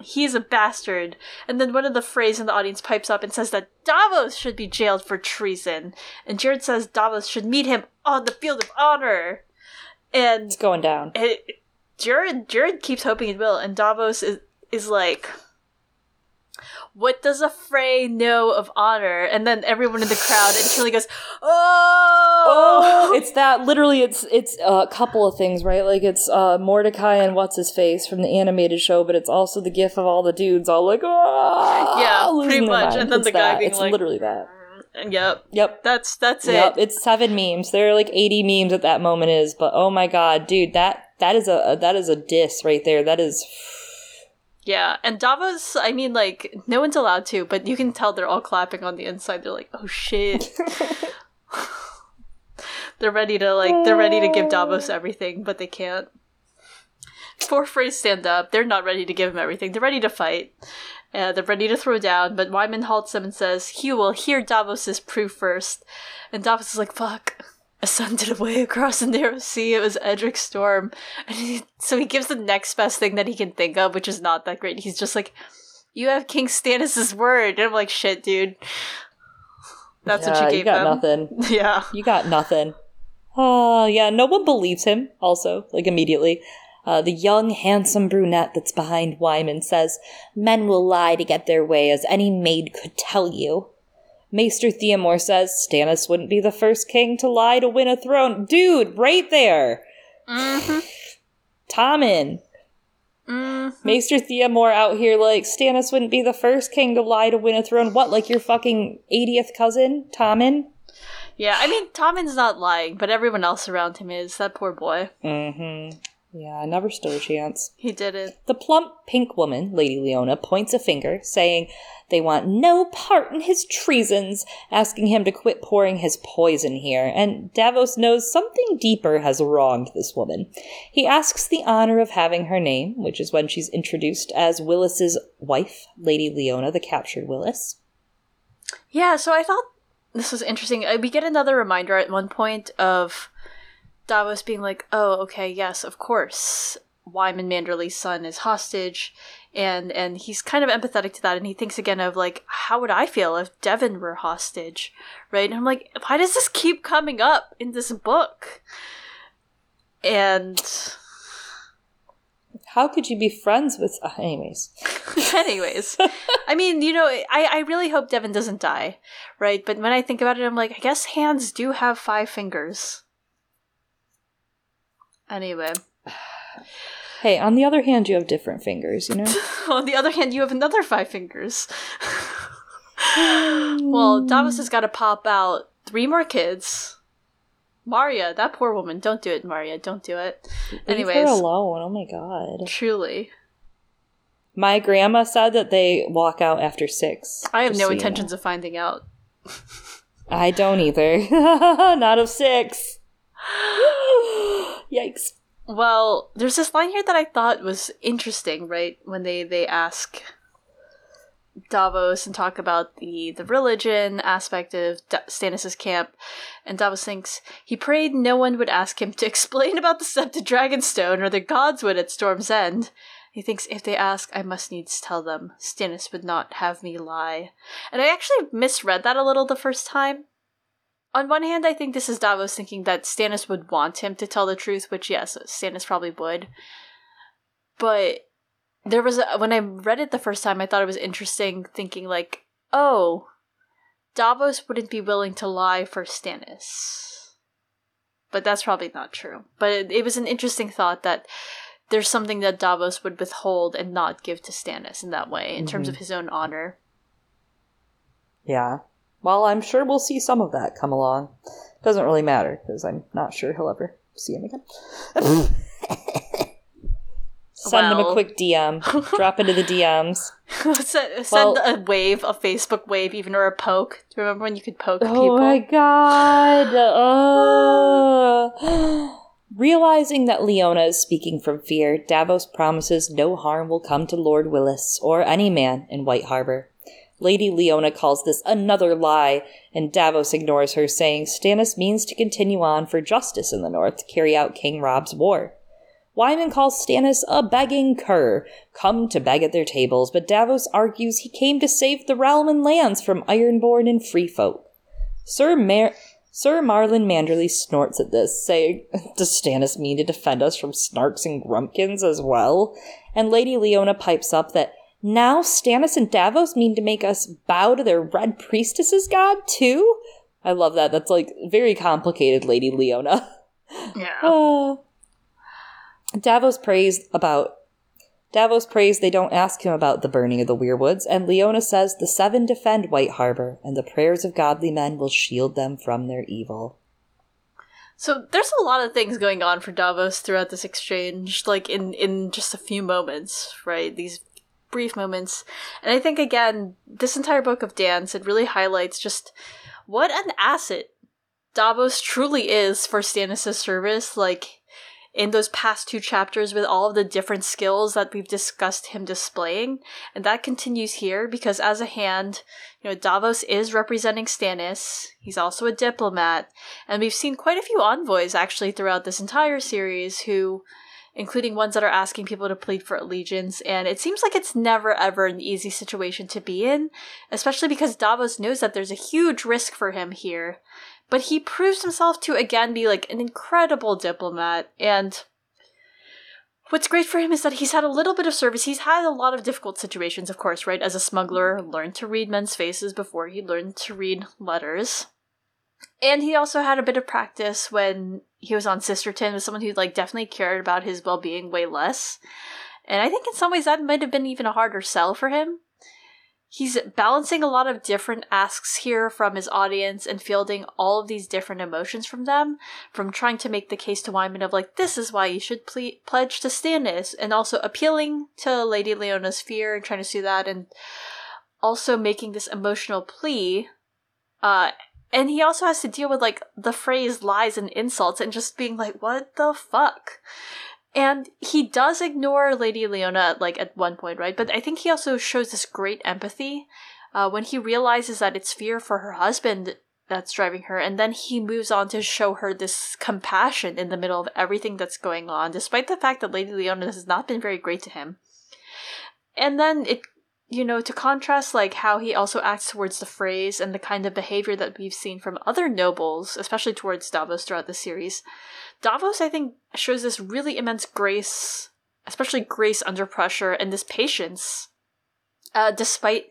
he's a bastard. And then one of the Freys in the audience pipes up and says that Davos should be jailed for treason. And Jared says Davos should meet him on the field of honor. And It's going down. it, Jared Jared keeps hoping it will, and Davos is is like, What does a Frey know of honor? And then everyone in the crowd and Shirley goes, Oh, it's that literally it's it's a couple of things, right? Like it's uh Mordecai and what's his face from the animated show, but it's also the gif of all the dudes all like oh Yeah, pretty much. And then It's the guy that. being it's like- literally that. And Yep. Yep. That's that's Yep, it. it's seven memes. There are like eighty memes at that moment is, but oh my god, dude, that that is a that is a diss right there. That is Yeah. And Davos, I mean like no one's allowed to, but you can tell they're all clapping on the inside. They're like, Oh shit. they're ready to like they're ready to give Davos everything, but they can't. Four Freys stand up. They're not ready to give him everything. They're ready to fight. Uh, they're ready to throw down, but Wyman halts them and says, He will hear Davos's proof first. And Davos is like, fuck. Ascended away across the narrow sea. It was Edric Storm. And he, so he gives the next best thing that he can think of, which is not that great. He's just like, You have King Stannis' word. And I'm like, shit, dude. That's what yeah, you gave got them. nothing. Yeah. You got nothing. Oh, yeah, no one believes him, also, like immediately. Uh, the young, handsome brunette that's behind Wyman says, Men will lie to get their way, as any maid could tell you. Maester Theomore says, Stannis wouldn't be the first king to lie to win a throne. Dude, right there! Mm-hmm. Tommen. Mm. Maester Theomore out here like, Stannis wouldn't be the first king to lie to win a throne. What, like your fucking 80th cousin, Tommen? Yeah, I mean, Tommen's not lying, but everyone else around him is. That poor boy. Mm-hmm. Yeah, I never stood a chance. He did it. The plump pink woman, Lady Leona, points a finger, saying they want no part in his treasons, asking him to quit pouring his poison here, and Davos knows something deeper has wronged this woman. He asks the honor of having her name, which is when she's introduced as Wylis's wife, Lady Leona, the captured Wylis. Yeah, so I thought this was interesting. Uh, We get another reminder at one point of Davos being like, "Oh, okay, yes, of course, Wyman Manderly's son is hostage," and and he's kind of empathetic to that, and he thinks again of like, "How would I feel if Devan were hostage?" Right? And I'm like, why does this keep coming up in this book? And How could you be friends with. Uh, anyways. Anyways, I mean, you know, I, I really hope Devan doesn't die, right? But when I think about it, I'm like, I guess hands do have five fingers. Anyway, Hey, on the other hand, you have different fingers, you know? on the other hand, you have another five fingers. well, Davos has got to pop out three more kids. Marya, that poor woman, don't do it, Marya, don't do it. Leave Anyways, her alone. Oh my god. truly, My grandma said that they walk out after six. I have no so you intentions of finding out. I don't either. Not of six. Yikes. Well, there's this line here that I thought was interesting, right? When they they ask Davos and talk about the the religion aspect of D- Stannis's camp, and Davos thinks he prayed no one would ask him to explain about the step to Dragonstone or the gods would at Storm's End. He thinks if they ask, I must needs tell them. Stannis would not have me lie. And I actually misread that a little the first time on one hand, I think this is Davos thinking that Stannis would want him to tell the truth, which yes, Stannis probably would. But there was a, when I read it the first time, I thought it was interesting, thinking like, oh, Davos wouldn't be willing to lie for Stannis. But that's probably not true. But it, it was an interesting thought that there's something that Davos would withhold and not give to Stannis in that way, in terms mm-hmm. of his own honor. Yeah. Well, I'm sure we'll see some of that come along. Doesn't really matter, because I'm not sure he'll ever see him again. Send him a quick DM. Drop into the DMs. send send Well- a wave, a Facebook wave, even or a poke. Do you remember when you could poke Oh people? Oh my god. Uh. Realizing that Leona is speaking from fear, Davos promises no harm will come to Lord Wylis or any man in White Harbor. Lady Leona calls this another lie, and Davos ignores her, saying Stannis means to continue on for justice in the north to carry out King Robb's war. Wyman calls Stannis a begging cur, come to beg at their tables, but Davos argues he came to save the realm and lands from Ironborn and free folk. Sir Mar- Sir Marlon Manderley snorts at this, saying, Does Stannis mean to defend us from snarks and grumpkins as well? And Lady Leona pipes up that Now Stannis and Davos mean to make us bow to their red priestess's god too? I love that. That's like very complicated, Lady Leona. Yeah. Uh, Davos prays about Davos prays they don't ask him about the burning of the weirwoods, and Leona says the seven defend White Harbor, and the prayers of godly men will shield them from their evil. So there's a lot of things going on for Davos throughout this exchange, like in in just a few moments, right? These brief moments. And I think again, this entire book of Dance, it really highlights just what an asset Davos truly is for Stannis' service. Like in those past two chapters with all of the different skills that we've discussed him displaying. And that continues here because as a hand, you know, Davos is representing Stannis. He's also a diplomat. And we've seen quite a few envoys actually throughout this entire series who including ones that are asking people to plead for allegiance. And it seems like it's never ever an easy situation to be in, especially because Davos knows that there's a huge risk for him here. But he proves himself to again be like an incredible diplomat. And what's great for him is that he's had a little bit of service. He's had a lot of difficult situations, of course, right? As a smuggler, learned to read men's faces before he learned to read letters. And he also had a bit of practice when he was on Sisterton with someone who like definitely cared about his well being way less. And I think in some ways that might have been even a harder sell for him. He's balancing a lot of different asks here from his audience and fielding all of these different emotions from them, from trying to make the case to Wyman of like, this is why you should ple- pledge to Stannis, and also appealing to Lady Leona's fear and trying to sue that, and also making this emotional plea uh, and he also has to deal with like the Freys lies and insults and just being like, what the fuck? And he does ignore Lady Leona like at one point, right? But I think he also shows this great empathy uh, when he realizes that it's fear for her husband that's driving her, and then he moves on to show her this compassion in the middle of everything that's going on, despite the fact that Lady Leona has not been very great to him. And then it you know, to contrast like how he also acts towards the Freys and the kind of behavior that we've seen from other nobles, especially towards Davos throughout the series, Davos I think shows this really immense grace, especially grace under pressure and this patience. Uh, despite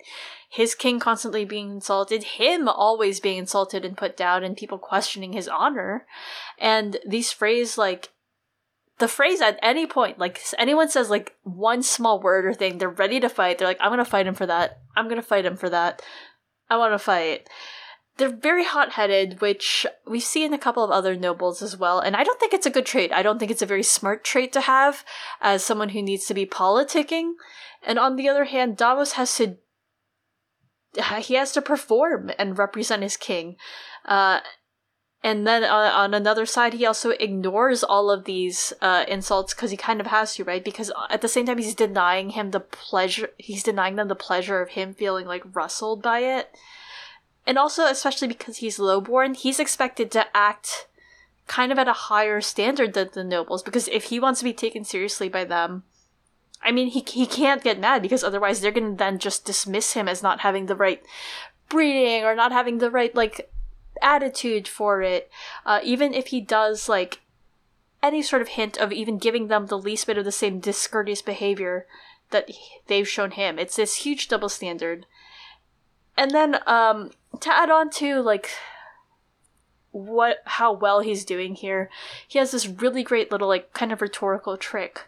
his king constantly being insulted, him always being insulted and put down, and people questioning his honor. And these phrases like the Freys at any point, like anyone says like one small word or thing, they're ready to fight. They're like, I'm gonna fight him for that. I'm gonna fight him for that. I wanna fight. They're very hot headed, which we see in a couple of other nobles as well, and I don't think it's a good trait. I don't think it's a very smart trait to have as someone who needs to be politicking. And on the other hand, Davos has to he has to perform and represent his king. Uh, and then uh, on another side, he also ignores all of these uh, insults because he kind of has to, right? Because at the same time, he's denying him the pleasure. He's denying them the pleasure of him feeling like rustled by it. And also, especially because he's lowborn, he's expected to act kind of at a higher standard than the nobles. Because if he wants to be taken seriously by them, I mean, he he can't get mad because otherwise they're gonna then just dismiss him as not having the right breeding or not having the right like attitude for it, uh, even if he does like any sort of hint of even giving them the least bit of the same discourteous behavior that they've shown him. It's this huge double standard. And then um, to add on to like what how well he's doing here, he has this really great little like kind of rhetorical trick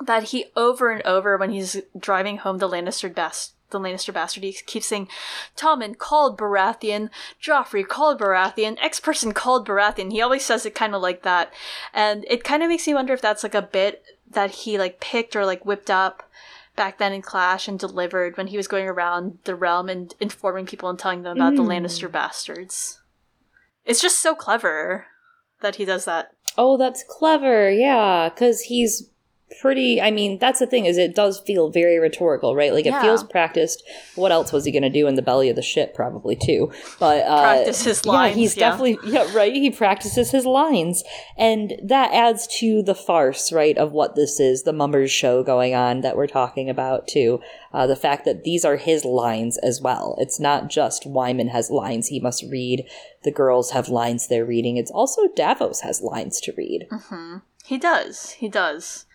that he over and over when he's driving home the Lannister best the Lannister bastard. He keeps saying, Tommen called Baratheon, Joffrey called Baratheon, X person called Baratheon. He always says it kind of like that. And it kind of makes me wonder if that's like a bit that he like picked or like whipped up back then in Clash and delivered when he was going around the realm and informing people and telling them about mm. the Lannister bastards. It's just so clever that he does that. Oh, that's clever. Yeah, cuz he's pretty i mean that's the thing is it does feel very rhetorical right? Like it yeah. feels practiced. What else was he going to do in the belly of the ship probably too? But uh practice his lines yeah he's yeah. definitely yeah right? He practices his lines. And that adds to the farce right of what this is the mummers show going on that we're talking about too. Uh, the fact that these are his lines as well. It's not just wyman has lines he must read. The girls have lines they're reading. It's also davos has lines to read. Mm-hmm. he does. He does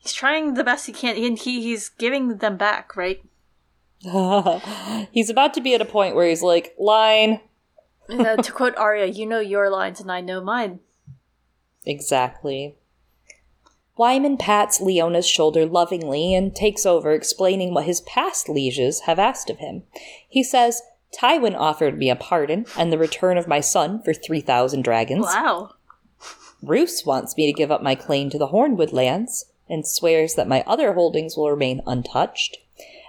He's trying the best he can, and he he's giving them back, right? he's about to be at a point where he's like, line. uh, to quote Arya, you know your lines and I know mine. Exactly. Wyman pats Leona's shoulder lovingly and takes over, explaining what his past lieges have asked of him. He says, Tywin offered me a pardon and the return of my son for 3,000 dragons. Wow. Roose wants me to give up my claim to the Hornwood lands and swears that my other holdings will remain untouched.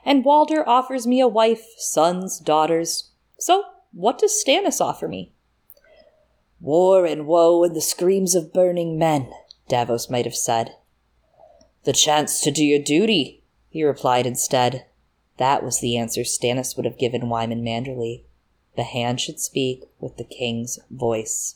And Walder offers me a wife, sons, daughters. So, what does Stannis offer me? War and woe and the screams of burning men, Davos might have said. The chance to do your duty, he replied instead. That was the answer Stannis would have given Wyman Manderly. The hand should speak with the king's voice.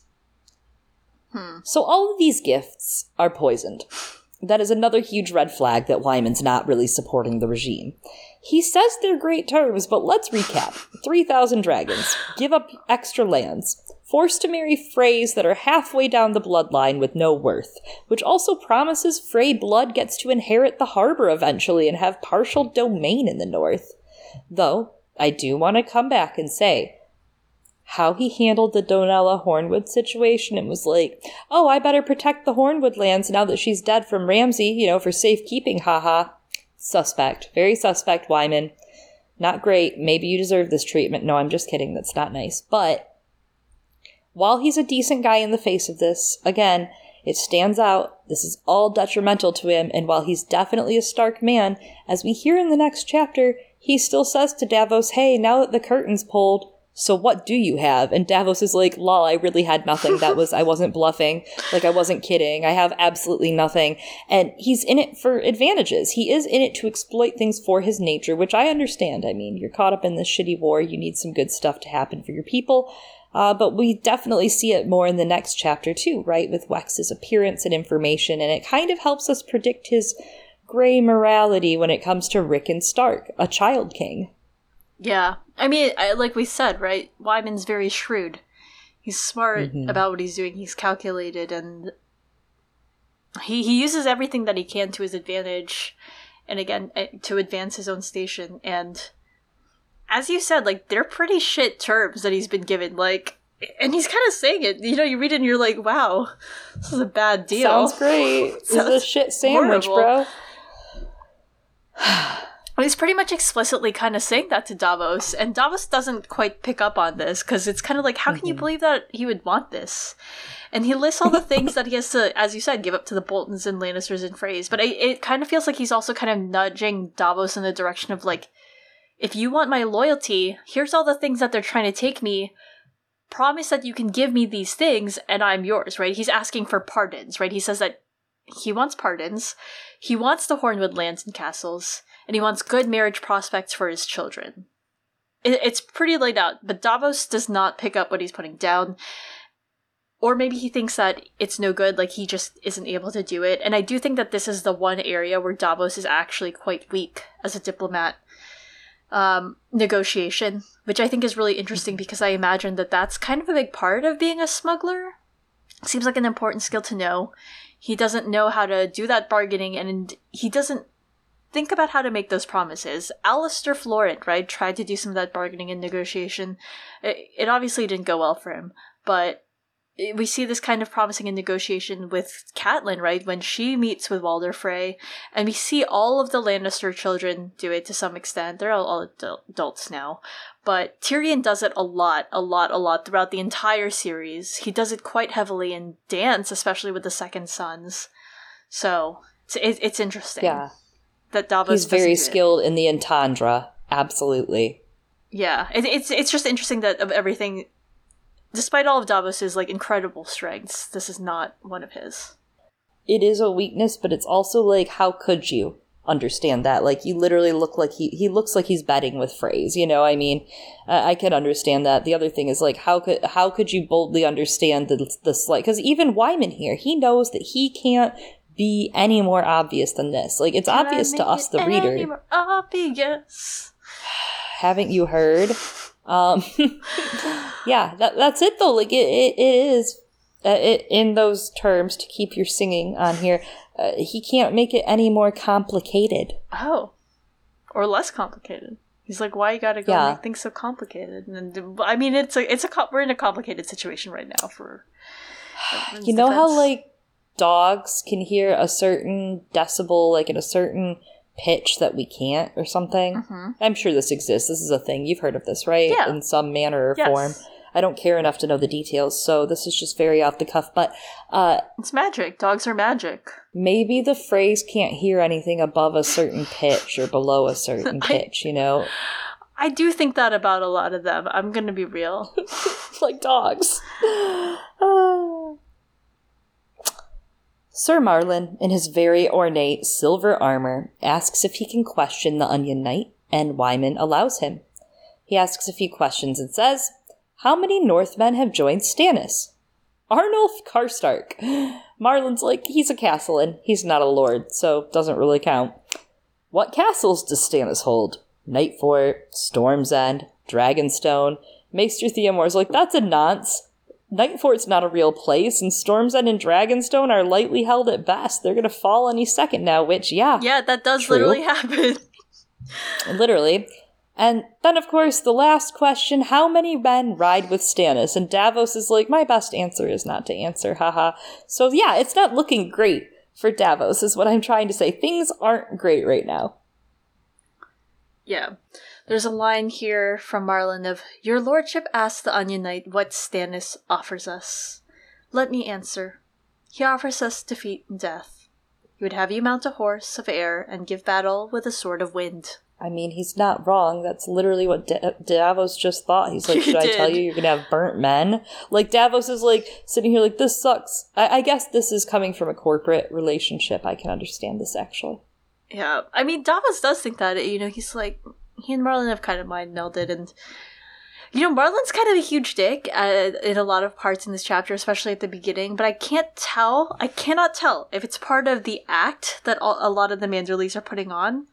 Hmm. So all of these gifts are poisoned. That is another huge red flag that Wyman's not really supporting the regime. He says they're great terms, but let's recap. 3,000 dragons. Give up extra lands forced to marry Freys that are halfway down the bloodline with no worth, which also promises Frey blood gets to inherit the harbor eventually and have partial domain in the north. Though, I do want to come back and say, how he handled the Donella Hornwood situation and was like, oh, I better protect the Hornwood lands now that she's dead from Ramsay, you know, for safekeeping, haha. Suspect. Very suspect, Wyman. Not great. Maybe you deserve this treatment. No, I'm just kidding. That's not nice. But while he's a decent guy in the face of this, again, it stands out. This is all detrimental to him, and while he's definitely a Stark man, as we hear in the next chapter, he still says to Davos, Hey, now that the curtain's pulled, so what do you have? And Davos is like, lol, I really had nothing. That was, I wasn't bluffing. Like, I wasn't kidding. I have absolutely nothing. And he's in it for advantages. He is in it to exploit things for his nature, which I understand. I mean, you're caught up in this shitty war. You need some good stuff to happen for your people. Uh, but we definitely see it more in the next chapter too, right? With Wex's appearance and information, and it kind of helps us predict his gray morality when it comes to Rickon Stark, a child king. Yeah, I mean, I, like we said, right? Wyman's very shrewd. He's smart mm-hmm. about what he's doing. He's calculated, and he he uses everything that he can to his advantage, and again eh, to advance his own station. And as you said, like they're pretty shit terms that he's been given. Like, and he's kind of saying it. You know, you read it and you're like, "Wow, this is a bad deal." Sounds great. Sounds this is a shit sandwich, horrible. bro. he's pretty much explicitly kind of saying that to Davos, and Davos doesn't quite pick up on this because it's kind of like, how can mm-hmm. you believe that he would want this? And he lists all the things that he has to, as you said, give up to the Boltons and Lannisters and Freys. But it, it kind of feels like he's also kind of nudging Davos in the direction of like, if you want my loyalty, here's all the things that they're trying to take me. Promise that you can give me these things and I'm yours, right? He's asking for pardons, right? He says that he wants pardons. He wants the Hornwood lands and castles, and he wants good marriage prospects for his children. It, it's pretty laid out, but Davos does not pick up what he's putting down. Or maybe he thinks that it's no good, like he just isn't able to do it. And I do think that this is the one area where Davos is actually quite weak as a diplomat um, negotiation, which I think is really interesting because I imagine that that's kind of a big part of being a smuggler. Seems like an important skill to know. He doesn't know how to do that bargaining, and he doesn't think about how to make those promises. Alester Florent, right, tried to do some of that bargaining and negotiation. It, it obviously didn't go well for him, but we see this kind of promising in negotiation with Catelyn, right? When she meets with Walder Frey, and we see all of the Lannister children do it to some extent. They're all, all adults now. But Tyrion does it a lot, a lot, a lot throughout the entire series. He does it quite heavily in Dance, especially with the Second Sons. So it's, it's interesting. Yeah. That Davos He's very skilled in the entendre. Absolutely. Yeah, it, it's it's just interesting that of everything despite all of Davos's like incredible strengths, this is not one of his. It is a weakness, but it's also like, how could you understand that? Like, you literally look like he he looks like he's betting with Freys. You know, I mean, uh, I can understand that. The other thing is like, how could how could you boldly understand the the slight? Because even Wyman here, he knows that he can't be any more obvious than this. Like, it's can obvious to us, the reader. obvious. Haven't you heard? Um, yeah, that, that's it though. Like it, it, it is uh, it, in those terms to keep your singing on here. Uh, he can't make it any more complicated. Oh, or less complicated. He's like, why you gotta go Yeah. make things so complicated? And I mean, it's a it's a we're in a complicated situation right now for. You know how like dogs can hear a certain decibel, like in a certain pitch that we can't, or something. I'm sure this exists. This is a thing. You've heard of this, right? Yeah. In some manner or Yes. form. I don't care enough to know the details, so this is just very off the cuff. But uh, it's magic. Dogs are magic. maybe the Freys can't hear anything above a certain pitch or below a certain I- pitch. You know, I do think that about a lot of them. I'm gonna be real. like dogs. Ah. Sir Marlon, in his very ornate silver armor, asks if he can question the Onion Knight, and Wyman allows him. He asks a few questions and says, How many Northmen have joined Stannis? Arnulf Karstark. Marlon's like, he's a castellan. He's not a lord, so doesn't really count. What castles does Stannis hold? Nightfort, Storm's End, Dragonstone. Maester Theomore's like, that's a nonce. Nightfort's not a real place, and Storm's End and Dragonstone are lightly held at best. They're gonna fall any second now, which, yeah, Yeah, that does True. literally happen. literally. And then, of course, the last question how many men ride with Stannis? And Davos is like, my best answer is not to answer, haha. So, yeah, it's not looking great for Davos, is what I'm trying to say. Things aren't great right now. Yeah. There's a line here from Marlon of Your lordship asks the Onion Knight what Stannis offers us. Let me answer. He offers us defeat and death. He would have you mount a horse of air and give battle with a sword of wind. I mean, he's not wrong. That's literally what Da- Davos just thought. He's like, should I tell you you're gonna have burnt men? Like, Davos is like sitting here like, this sucks. I, I guess this is coming from a corporate relationship. I can understand this actually. Yeah, I mean Davos does think that. You know, he's like he and Marlon have kind of mind melded, and you know Marlon's kind of a huge dick uh, in a lot of parts in this chapter, especially at the beginning. But I can't tell. I cannot tell if it's part of the act that all, a lot of the Manderlys are putting on,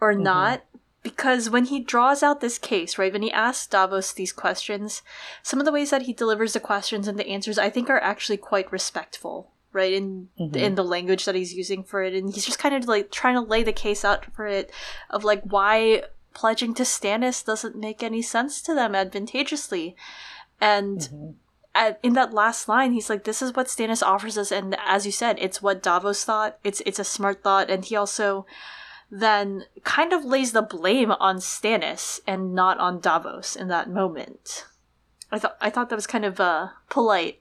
or not. Because when he draws out this case, right, when he asks Davos these questions, some of the ways that he delivers the questions and the answers, I think, are actually quite respectful, right, in in the language that he's using for it, and he's just kind of like trying to lay the case out for it of like why pledging to Stannis doesn't make any sense to them advantageously, and. At, in that last line, he's like, "This is what Stannis offers us," and as you said, it's what Davos thought. It's it's a smart thought, and he also then kind of lays the blame on Stannis and not on Davos in that moment. I thought I thought that was kind of uh, polite.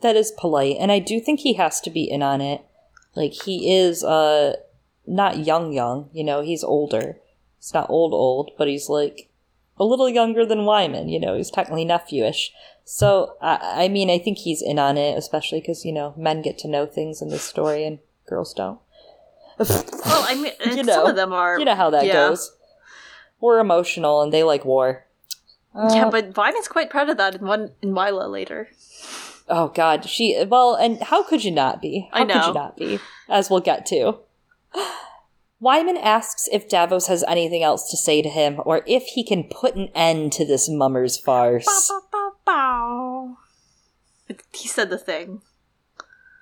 That is polite, and I do think he has to be in on it. Like he is uh not young young, you know, he's older. He's not old old, but he's like a little younger than Wyman, you know, he's technically nephewish. So I, I mean, I think he's in on it, especially because you know men get to know things in this story and girls don't. Well, I mean, You some know. of them are. You know how that yeah. goes. We're emotional, and they like war. Yeah, Uh, but Wyman's quite proud of that in one in Wylla later. Oh God, she well, and how could you not be? I How could know. you not be? As we'll get to. Wyman asks if Davos has anything else to say to him, or if he can put an end to this mummer's farce. Bow, bow, bow. He said the thing.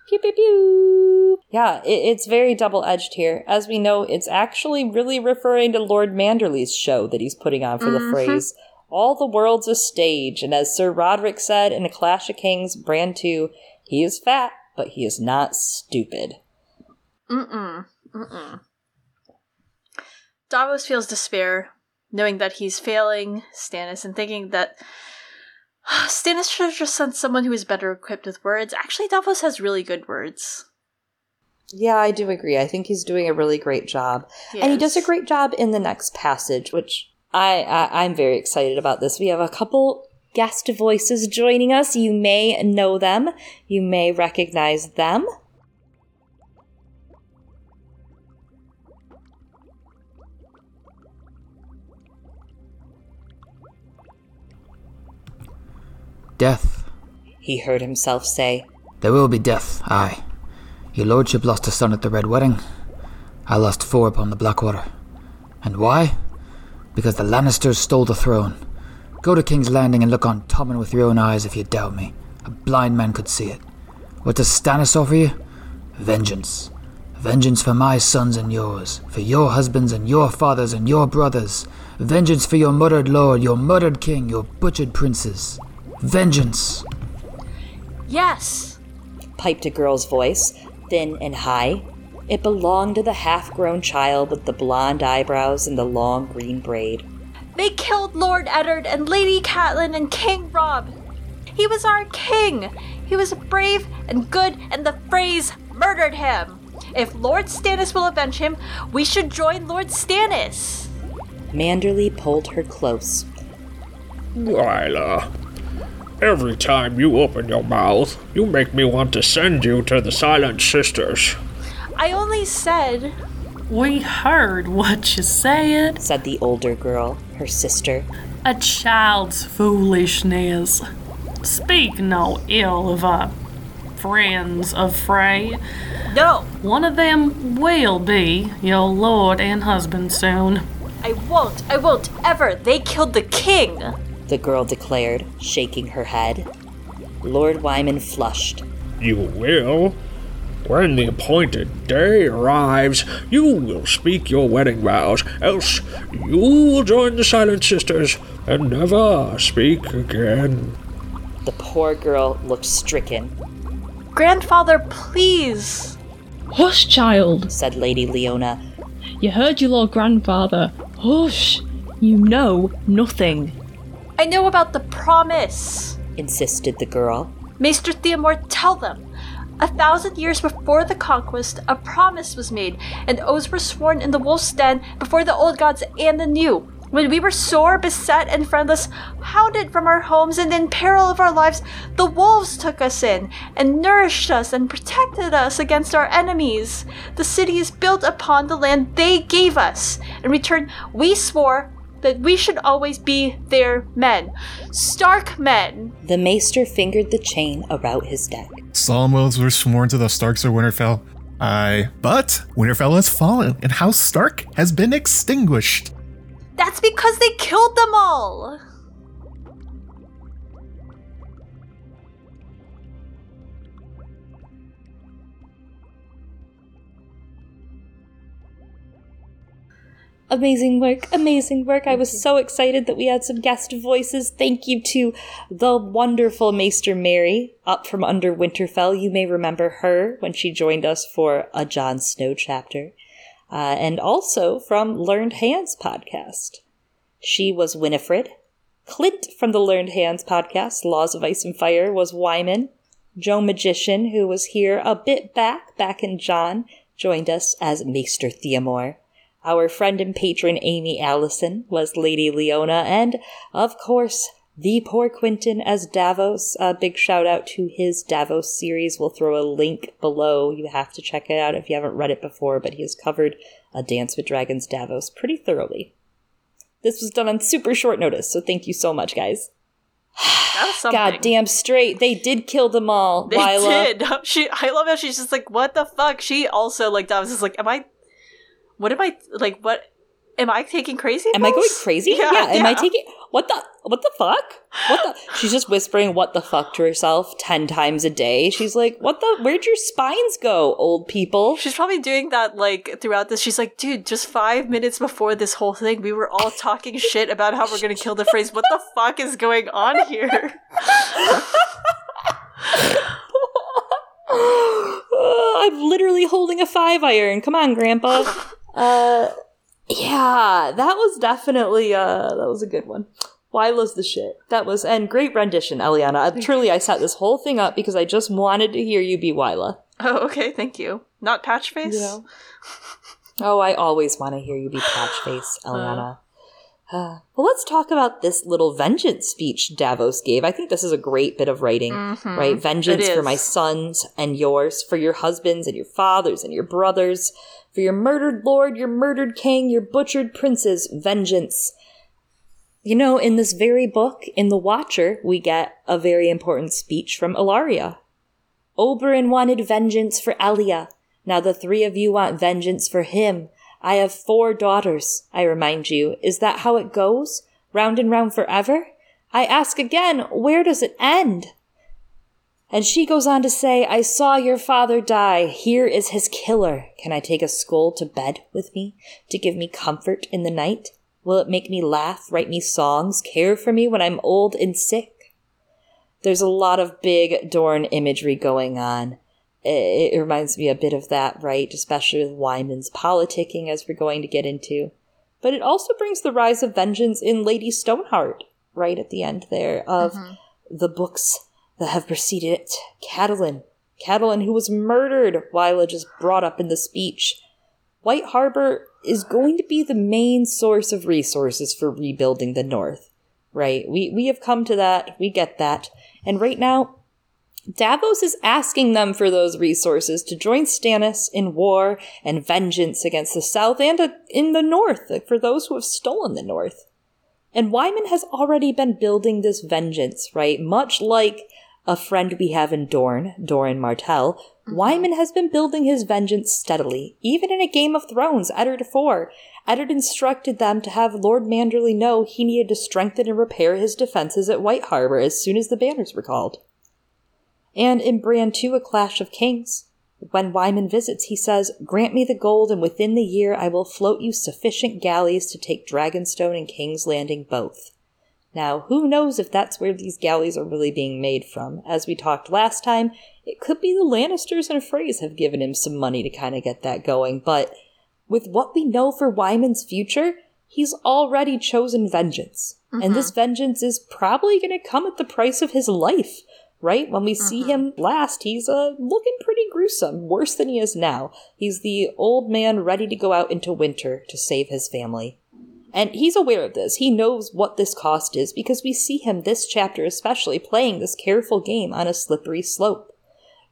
Pew pew pew. Yeah, it, it's very double edged here. As we know, it's actually really referring to Lord Manderly's show that he's putting on for the mm-hmm. Freys. All the world's a stage, and as Sir Rodrik said in A Clash of Kings, Bran 2, he is fat, but he is not stupid. Mm-mm. Mm-mm. Davos feels despair, knowing that he's failing Stannis and thinking that Stannis should have just sent someone who is better equipped with words. Actually, Davos has really good words. Yeah, I do agree. I think he's doing a really great job. And he does a great job in the next passage, which I, I I'm very excited about this. We have a couple guest voices joining us. You may know them. You may recognize them. Death. He heard himself say. There will be death, aye. Your lordship lost a son at the Red Wedding. I lost four upon the Blackwater. And why? Because the Lannisters stole the throne. Go to King's Landing and look on Tommen with your own eyes if you doubt me. A blind man could see it. What does Stannis offer you? Vengeance. Vengeance for my sons and yours, for your husbands and your fathers and your brothers. Vengeance for your murdered lord, your murdered king, your butchered princes. Vengeance. Yes! piped a girl's voice, thin and high. It belonged to the half grown child with the blonde eyebrows and the long green braid. They killed Lord Eddard and Lady Catelyn and King Robb. He was our king. He was brave and good, and the Freys murdered him. If Lord Stannis will avenge him, we should join Lord Stannis. Manderly pulled her close. Lila, every time you open your mouth, you make me want to send you to the Silent Sisters. I only said We heard what you said. said the older girl, her sister. A child's foolishness. Speak no ill of our friends of Frey. no. One of them will be your lord and husband soon. I won't. I won't ever. They killed the king. The girl declared, shaking her head. Lord Wyman flushed. You will. When the appointed day arrives, you will speak your wedding vows, else you will join the Silent Sisters and never speak again. The poor girl looked stricken, Grandfather, please. Hush, child. said Lady Leona. You heard your lord grandfather. Hush. You know nothing. I know about the promise. insisted the girl. Maester Theomore, tell them. A thousand years before the conquest, a promise was made, and oaths were sworn in the wolf's den before the old gods and the new. When we were sore, beset, and friendless, hounded from our homes, and in peril of our lives, the wolves took us in, and nourished us, and protected us against our enemies. The city is built upon the land they gave us. In return, we swore that we should always be their men. Stark men. The maester fingered the chain about his neck. Solemn oaths were sworn to the Starks of Winterfell. Aye, but Winterfell has fallen, and House Stark has been extinguished. That's because they killed them all! Amazing work, amazing work. I was so excited that we had some guest voices. Thank you to the wonderful Maester Mary up from under Winterfell. You may remember her when she joined us for a Jon Snow chapter. Uh, and also from Learned Hands podcast. She was Winifred. Clint from the Learned Hands podcast, Laws of Ice and Fire, was Wyman. Joe Magician, who was here a bit back, back in Jon, joined us as Maester Theomore. Our friend and patron Amy Allison was Lady Leona, and of course, the poor Quentin as Davos. A big shout out to his Davos series. We'll throw a link below. You have to check it out if you haven't read it before, but he has covered A Dance with Dragons Davos pretty thoroughly. This was done on super short notice, so thank you so much, guys. That was something. God damn straight, they did kill them all. They Lila. did. She, I love how she's just like, "What the fuck?" She also like Davos is like, "Am I? What am I like? What am I taking crazy? Am I going crazy? Yeah, am I taking what the what the fuck? What the She's just whispering what the fuck to herself 10 times a day. She's like, "What the where'd your spines go, old people?" She's probably doing that like throughout this. She's like, dude, just five minutes before this whole thing, we were all talking shit about how we're gonna kill the Freys. What the fuck is going on here? I'm literally holding a 5 iron. Come on, grandpa. Uh yeah, that was definitely uh that was a good one. Wylla's the shit. That was and great rendition, Eliana. Uh, Truly, I set this whole thing up because I just wanted to hear you be Wylla. Oh, okay, thank you. Not Patchface. You know? Oh, I always want to hear you be Patchface, Eliana. Uh, well, let's talk about this little vengeance speech Davos gave. I think this is a great bit of writing, right? Vengeance for my sons and yours, for your husbands and your fathers and your brothers, for your murdered lord, your murdered king, your butchered princes. Vengeance. You know, in this very book, in The Watcher, we get a very important speech from Ellaria. Oberyn wanted vengeance for Elia. Now the three of you want vengeance for him. I have four daughters, I remind you. Is that how it goes? Round and round forever? I ask again, where does it end? And she goes on to say, I saw your father die. Here is his killer. Can I take a skull to bed with me to give me comfort in the night? Will it make me laugh, write me songs, care for me when I'm old and sick? There's a lot of big Dorne imagery going on. It, it reminds me a bit of that, right? Especially with Wyman's politicking, as we're going to get into. But it also brings the rise of vengeance in Lady Stoneheart, right at the end there, of mm-hmm. the books that have preceded it. Catelyn. Catelyn, who was murdered, Wylla just brought up in the speech. White Harbor is going to be the main source of resources for rebuilding the North, right? We, we have come to that. We get that. And right now, Davos is asking them for those resources to join Stannis in war and vengeance against the South and uh, in the North for those who have stolen the North. And Wyman has already been building this vengeance, right? Much like a friend we have in Dorne, Doran Martell, mm-hmm. Wyman has been building his vengeance steadily. Even in a Game of Thrones, Eddard IV, Eddard instructed them to have Lord Manderly know he needed to strengthen and repair his defenses at White Harbor as soon as the banners were called. And in Bran 2, A Clash of Kings, when Wyman visits, he says, Grant me the gold, and within the year I will float you sufficient galleys to take Dragonstone and King's Landing both. Now, who knows if that's where these galleys are really being made from? As we talked last time, it could be the Lannisters and Freys have given him some money to kind of get that going, but with what we know for Wyman's future, he's already chosen vengeance. And this vengeance is probably going to come at the price of his life, right? When we see him last, he's uh, looking pretty gruesome, worse than he is now. He's the old man ready to go out into winter to save his family. And he's aware of this. He knows what this cost is because we see him this chapter especially playing this careful game on a slippery slope.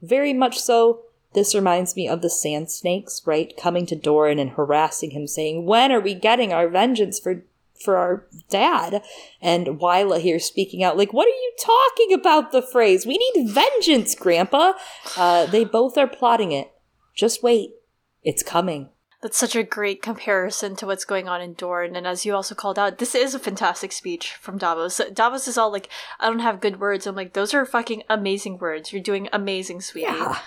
Very much so, this reminds me of the sand snakes, right? Coming to Doran and harassing him, saying, When are we getting our vengeance for for our dad? And Wylla here speaking out, like, What are you talking about? The Freys, We need vengeance, Grandpa. Uh, they both are plotting it. Just wait. It's coming. That's such a great comparison to what's going on in Dorne. And as you also called out, this is a fantastic speech from Davos. Davos is all like, I don't have good words. I'm like, those are fucking amazing words. You're doing amazing, sweetie. Yeah.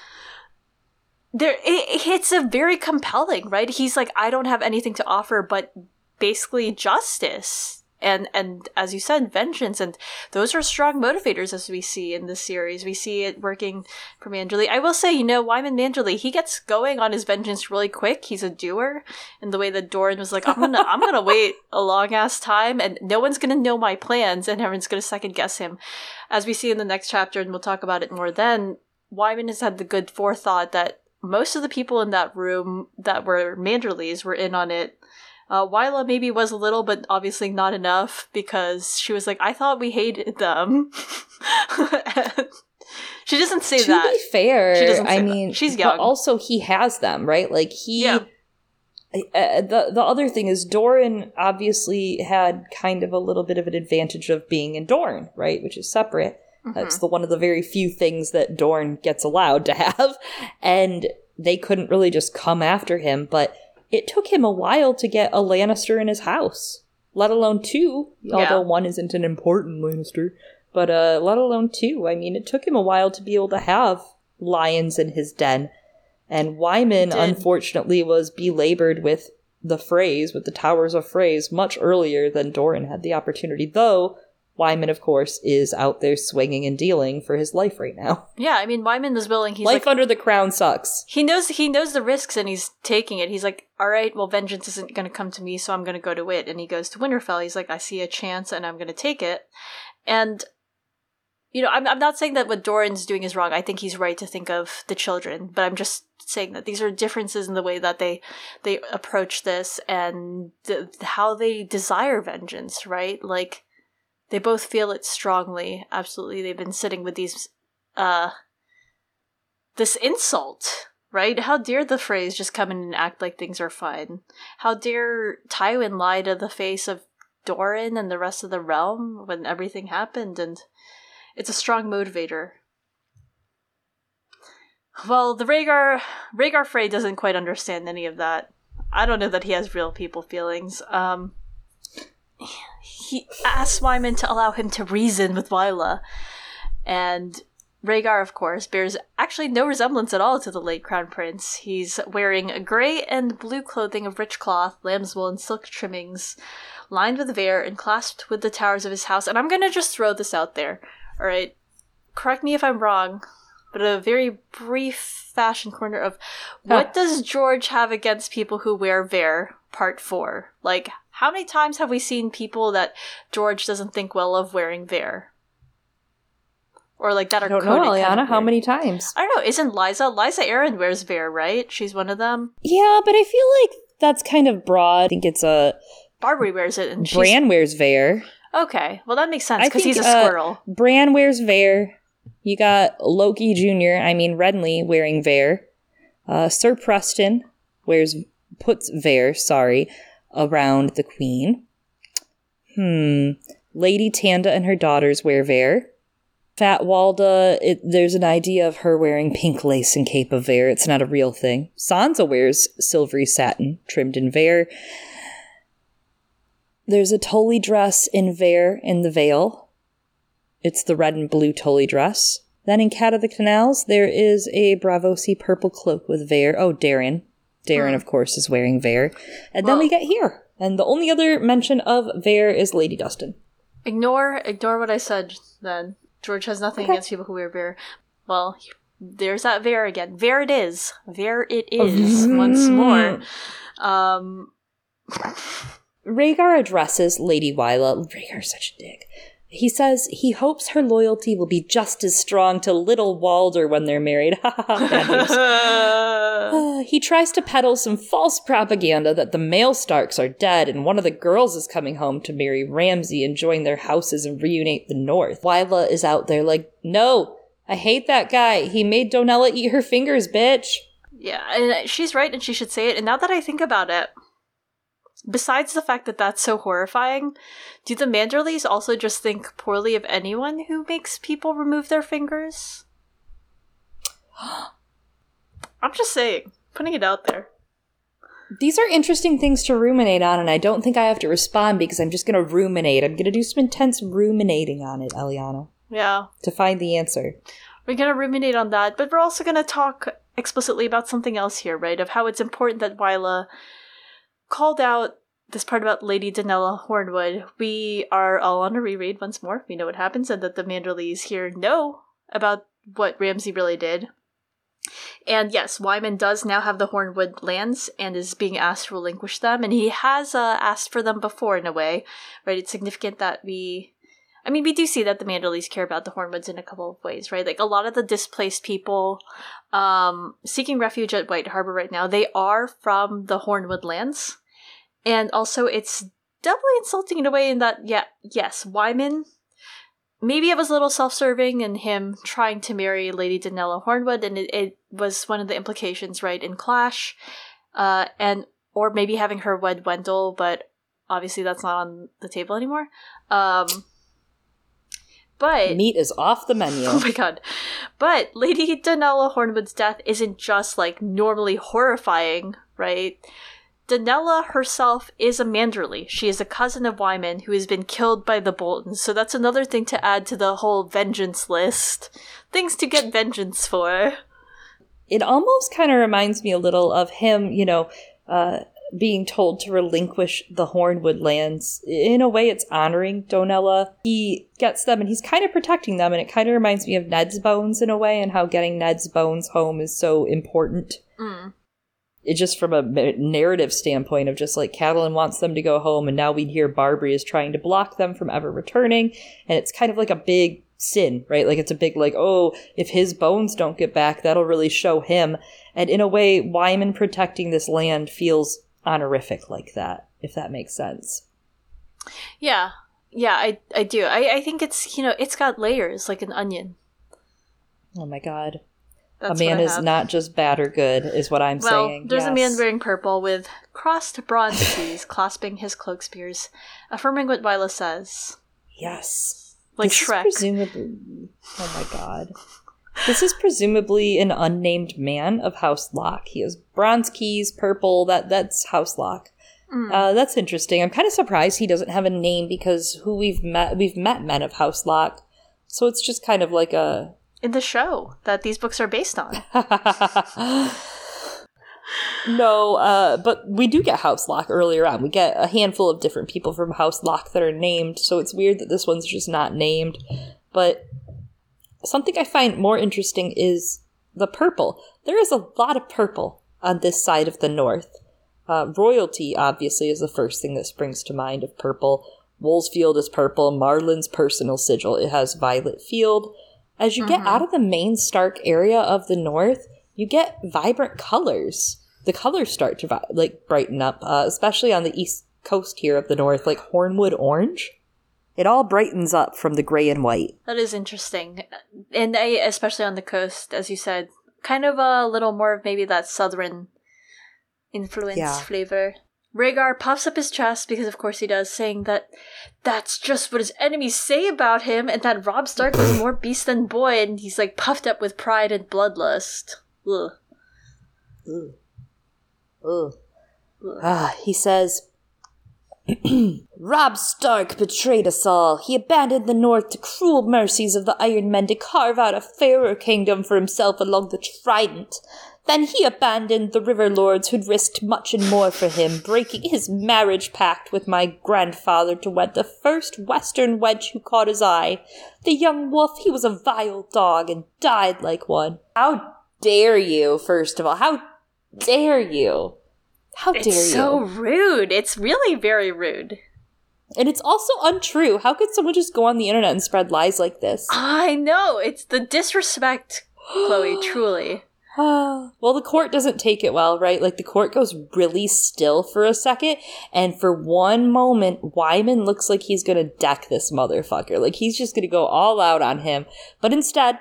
There, it, it's a very compelling, right? He's like, I don't have anything to offer, but basically justice and and as you said vengeance and those are strong motivators as we see in this series. We see it working for manderly i will say you know wyman manderly he gets going on his vengeance really quick. He's a doer in the way that doran was like i'm gonna i'm gonna wait a long ass time and no one's gonna know my plans and everyone's gonna second guess him. As we see in the next chapter and we'll talk about it more then wyman has had the good forethought that most of the people in that room that were manderlys were in on it uh, Wylla maybe was a little, but obviously not enough because she was like, I thought we hated them. She doesn't say to that. To be fair, She doesn't say I that. mean, She's but also, he has them, right? Like he. Yeah. Uh, the the other thing is Doran obviously had kind of a little bit of an advantage of being in Dorne, right, which is separate. Mm-hmm. That's the one of the very few things that Dorne gets allowed to have, and they couldn't really just come after him. But it took him a while to get a Lannister in his house, let alone two. Although one isn't an important Lannister, but uh, let alone two. I mean, it took him a while to be able to have lions in his den. And Wyman, unfortunately, was belabored with the Freys, with the Towers of Freys, much earlier than Doran had the opportunity, though Wyman, of course, is out there swinging and dealing for his life right now. Yeah, I mean, Wyman is willing. He's life like, under the crown sucks. he knows he knows the risks and he's taking it. He's like, all right, well, vengeance isn't going to come to me, so I'm going to go to it. And he goes to Winterfell. He's like, I see a chance and I'm going to take it. And you know, I'm I'm not saying that what Doran's doing is wrong. I think he's right to think of the children, but I'm just saying that these are differences in the way that they they approach this and th- how they desire vengeance. Right, like they both feel it strongly. Absolutely, they've been sitting with these uh this insult, right? How dare the Freys just come in and act like things are fine? How dare Tywin lie to the face of Doran and the rest of the realm when everything happened? And it's a strong motivator. Well, the Rhaegar Rhaegar Frey doesn't quite understand any of that. I don't know that he has real people feelings. Um, he asks Wyman to allow him to reason with Wylla, and Rhaegar, of course, bears actually no resemblance at all to the late Crown Prince. He's wearing a gray and blue clothing of rich cloth, lamb's wool, and silk trimmings, lined with vair and clasped with the towers of his house. And I'm gonna just throw this out there, alright? Correct me if I'm wrong, but a very brief fashion corner of what does George have against people who wear vair? Part 4. Like, how many times have we seen people that George doesn't think well of wearing vair? Or like that are I don't know, coded kind Eliana. of How many times? I don't know. Isn't Lysa Lysa Arryn wears Vair, right? She's one of them. Yeah, but I feel like that's kind of broad. I think it's a Barbrey wears it, and Bran wears Vair. okay. Well, that makes sense because he's a uh, squirrel. Bran wears Vair. You got Loki Jr. I mean Renly wearing Vair. Uh, Sir Preston wears puts Vair. Sorry, around the Queen. Hmm. Lady Tanda and her daughters wear Vair. Fat Walda, it, there's an idea of her wearing pink lace and cape of Vair. It's not a real thing. Sansa wears silvery satin trimmed in Vair. There's a Tully dress in Vair in the Vale. It's the red and blue Tully dress. Then in Cat of the Canals, there is a Braavosi purple cloak with Vair. Oh, Darren. Darren, of course, is wearing Vair. And then we get here. And the only other mention of Vair is Lady Dustin. Ignore ignore what I said. Then George has nothing against people who wear Vair. Well, there's that Vair again. Vair it is. Vair it is. once more. Um. Rhaegar addresses Lady Wylla. Rhaegar's such a dick. He says he hopes her loyalty will be just as strong to little Walder when they're married. Uh, he tries to peddle some false propaganda that the male Starks are dead and one of the girls is coming home to marry Ramsay and join their houses and reunite the North. Wylla is out there like, no, I hate that guy. He made Donella eat her fingers, bitch. Yeah, and she's right, and she should say it. And now that I think about it, besides the fact that that's so horrifying, do the Manderlys also just think poorly of anyone who makes people remove their fingers? I'm just saying, putting it out there. These are interesting things to ruminate on, and I don't think I have to respond because I'm just going to ruminate. I'm going to do some intense ruminating on it, Eliana, Yeah, to find the answer. we're gonna ruminate on that, but we're also gonna talk explicitly about something else here, right? Of how it's important that Wylla called out this part about Lady Donella Hornwood. We are all on a reread once more. We know what happens, and that the Manderlys here know about what Ramsay really did. And yes, Wyman does now have the Hornwood lands and is being asked to relinquish them, and he has uh, asked for them before in a way, right? It's significant that we I mean, we do see that the Manderlys care about the Hornwoods in a couple of ways, right? Like a lot of the displaced people um, seeking refuge at White Harbor right now, they are from the Hornwood lands. And also, it's doubly insulting in a way in that, yeah, yes, Wyman, maybe it was a little self serving in him trying to marry Lady Donella Hornwood, and it, it was one of the implications, right, in Clash. Uh, and, or maybe having her wed Wendel, but obviously that's not on the table anymore. Um, but Meat is off the menu. Oh my god. But Lady Donella Hornwood's death isn't just like normally horrifying, right? Donella herself is a Manderly. She is a cousin of Wyman who has been killed by the Boltons. So that's another thing to add to the whole vengeance list. Things to get vengeance for. it almost kind of reminds me a little of him, you know, uh, being told to relinquish the Hornwood lands. In a way, it's honoring Donella. He gets them and he's kind of protecting them, and it kind of reminds me of Ned's bones in a way, and how getting Ned's bones home is so important. Mm. It just from a narrative standpoint of just like Catelyn wants them to go home, and now we hear Barbrey is trying to block them from ever returning, and it's kind of like a big sin, right? Like it's a big like, oh, if his bones don't get back, that'll really show him. And in a way, Wyman protecting this land feels honorific like that, if that makes sense. Yeah. Yeah, I I do. I, I think it's you know, it's got layers like an onion. Oh my god. That's a man is not just bad or good, is what I'm Well, saying. there's a man wearing purple with crossed bronze keys clasping his cloak spears, affirming what Wylla says. Yes. Like This Shrek. presumably. Oh my god. This is presumably an unnamed man of House Locke. He has bronze keys, purple. That that's House Locke. Hmm. Uh, that's interesting. I'm kind of surprised he doesn't have a name because who we've met, we've met men of House Locke, so it's just kind of like a in the show that these books are based on. no, uh, but we do get House Locke earlier on. We get a handful of different people from House Locke that are named, so it's weird that this one's just not named. But something I find more interesting is the purple. There is a lot of purple on this side of the north. Uh, royalty, obviously, is the first thing that springs to mind of purple. Woolfield is purple. Marlon's personal sigil, it has violet field. As you get out of the main Stark area of the north, you get vibrant colors. The colors start to vi- like brighten up, uh, especially on the east coast here of the north, like Hornwood orange. It all brightens up from the gray and white. That is interesting. And I, especially on the coast, as you said, kind of a little more of maybe that southern influence Yeah. flavor. Rhaegar puffs up his chest because, of course, he does, saying that that's just what his enemies say about him, and that Robb Stark was more beast than boy, and he's like puffed up with pride and bloodlust. Ugh. Ugh. Ugh. Ah, he says, Robb Stark betrayed us all. He abandoned the North to cruel mercies of the Iron Men to carve out a fairer kingdom for himself along the Trident. Then he abandoned the River Lords who'd risked much and more for him, breaking his marriage pact with my grandfather to wed the first Western wench who caught his eye. The young wolf, he was a vile dog and died like one. How dare you, first of all? How dare you? How dare It's you? so rude. It's really very rude. And it's also untrue. How could someone just go on the internet and spread lies like this? I know. It's the disrespect, Chloe, truly. well, the court doesn't take it well, right? Like the court goes really still for a second, and for one moment, Wyman looks like he's gonna deck this motherfucker. Like he's just gonna go all out on him. But instead,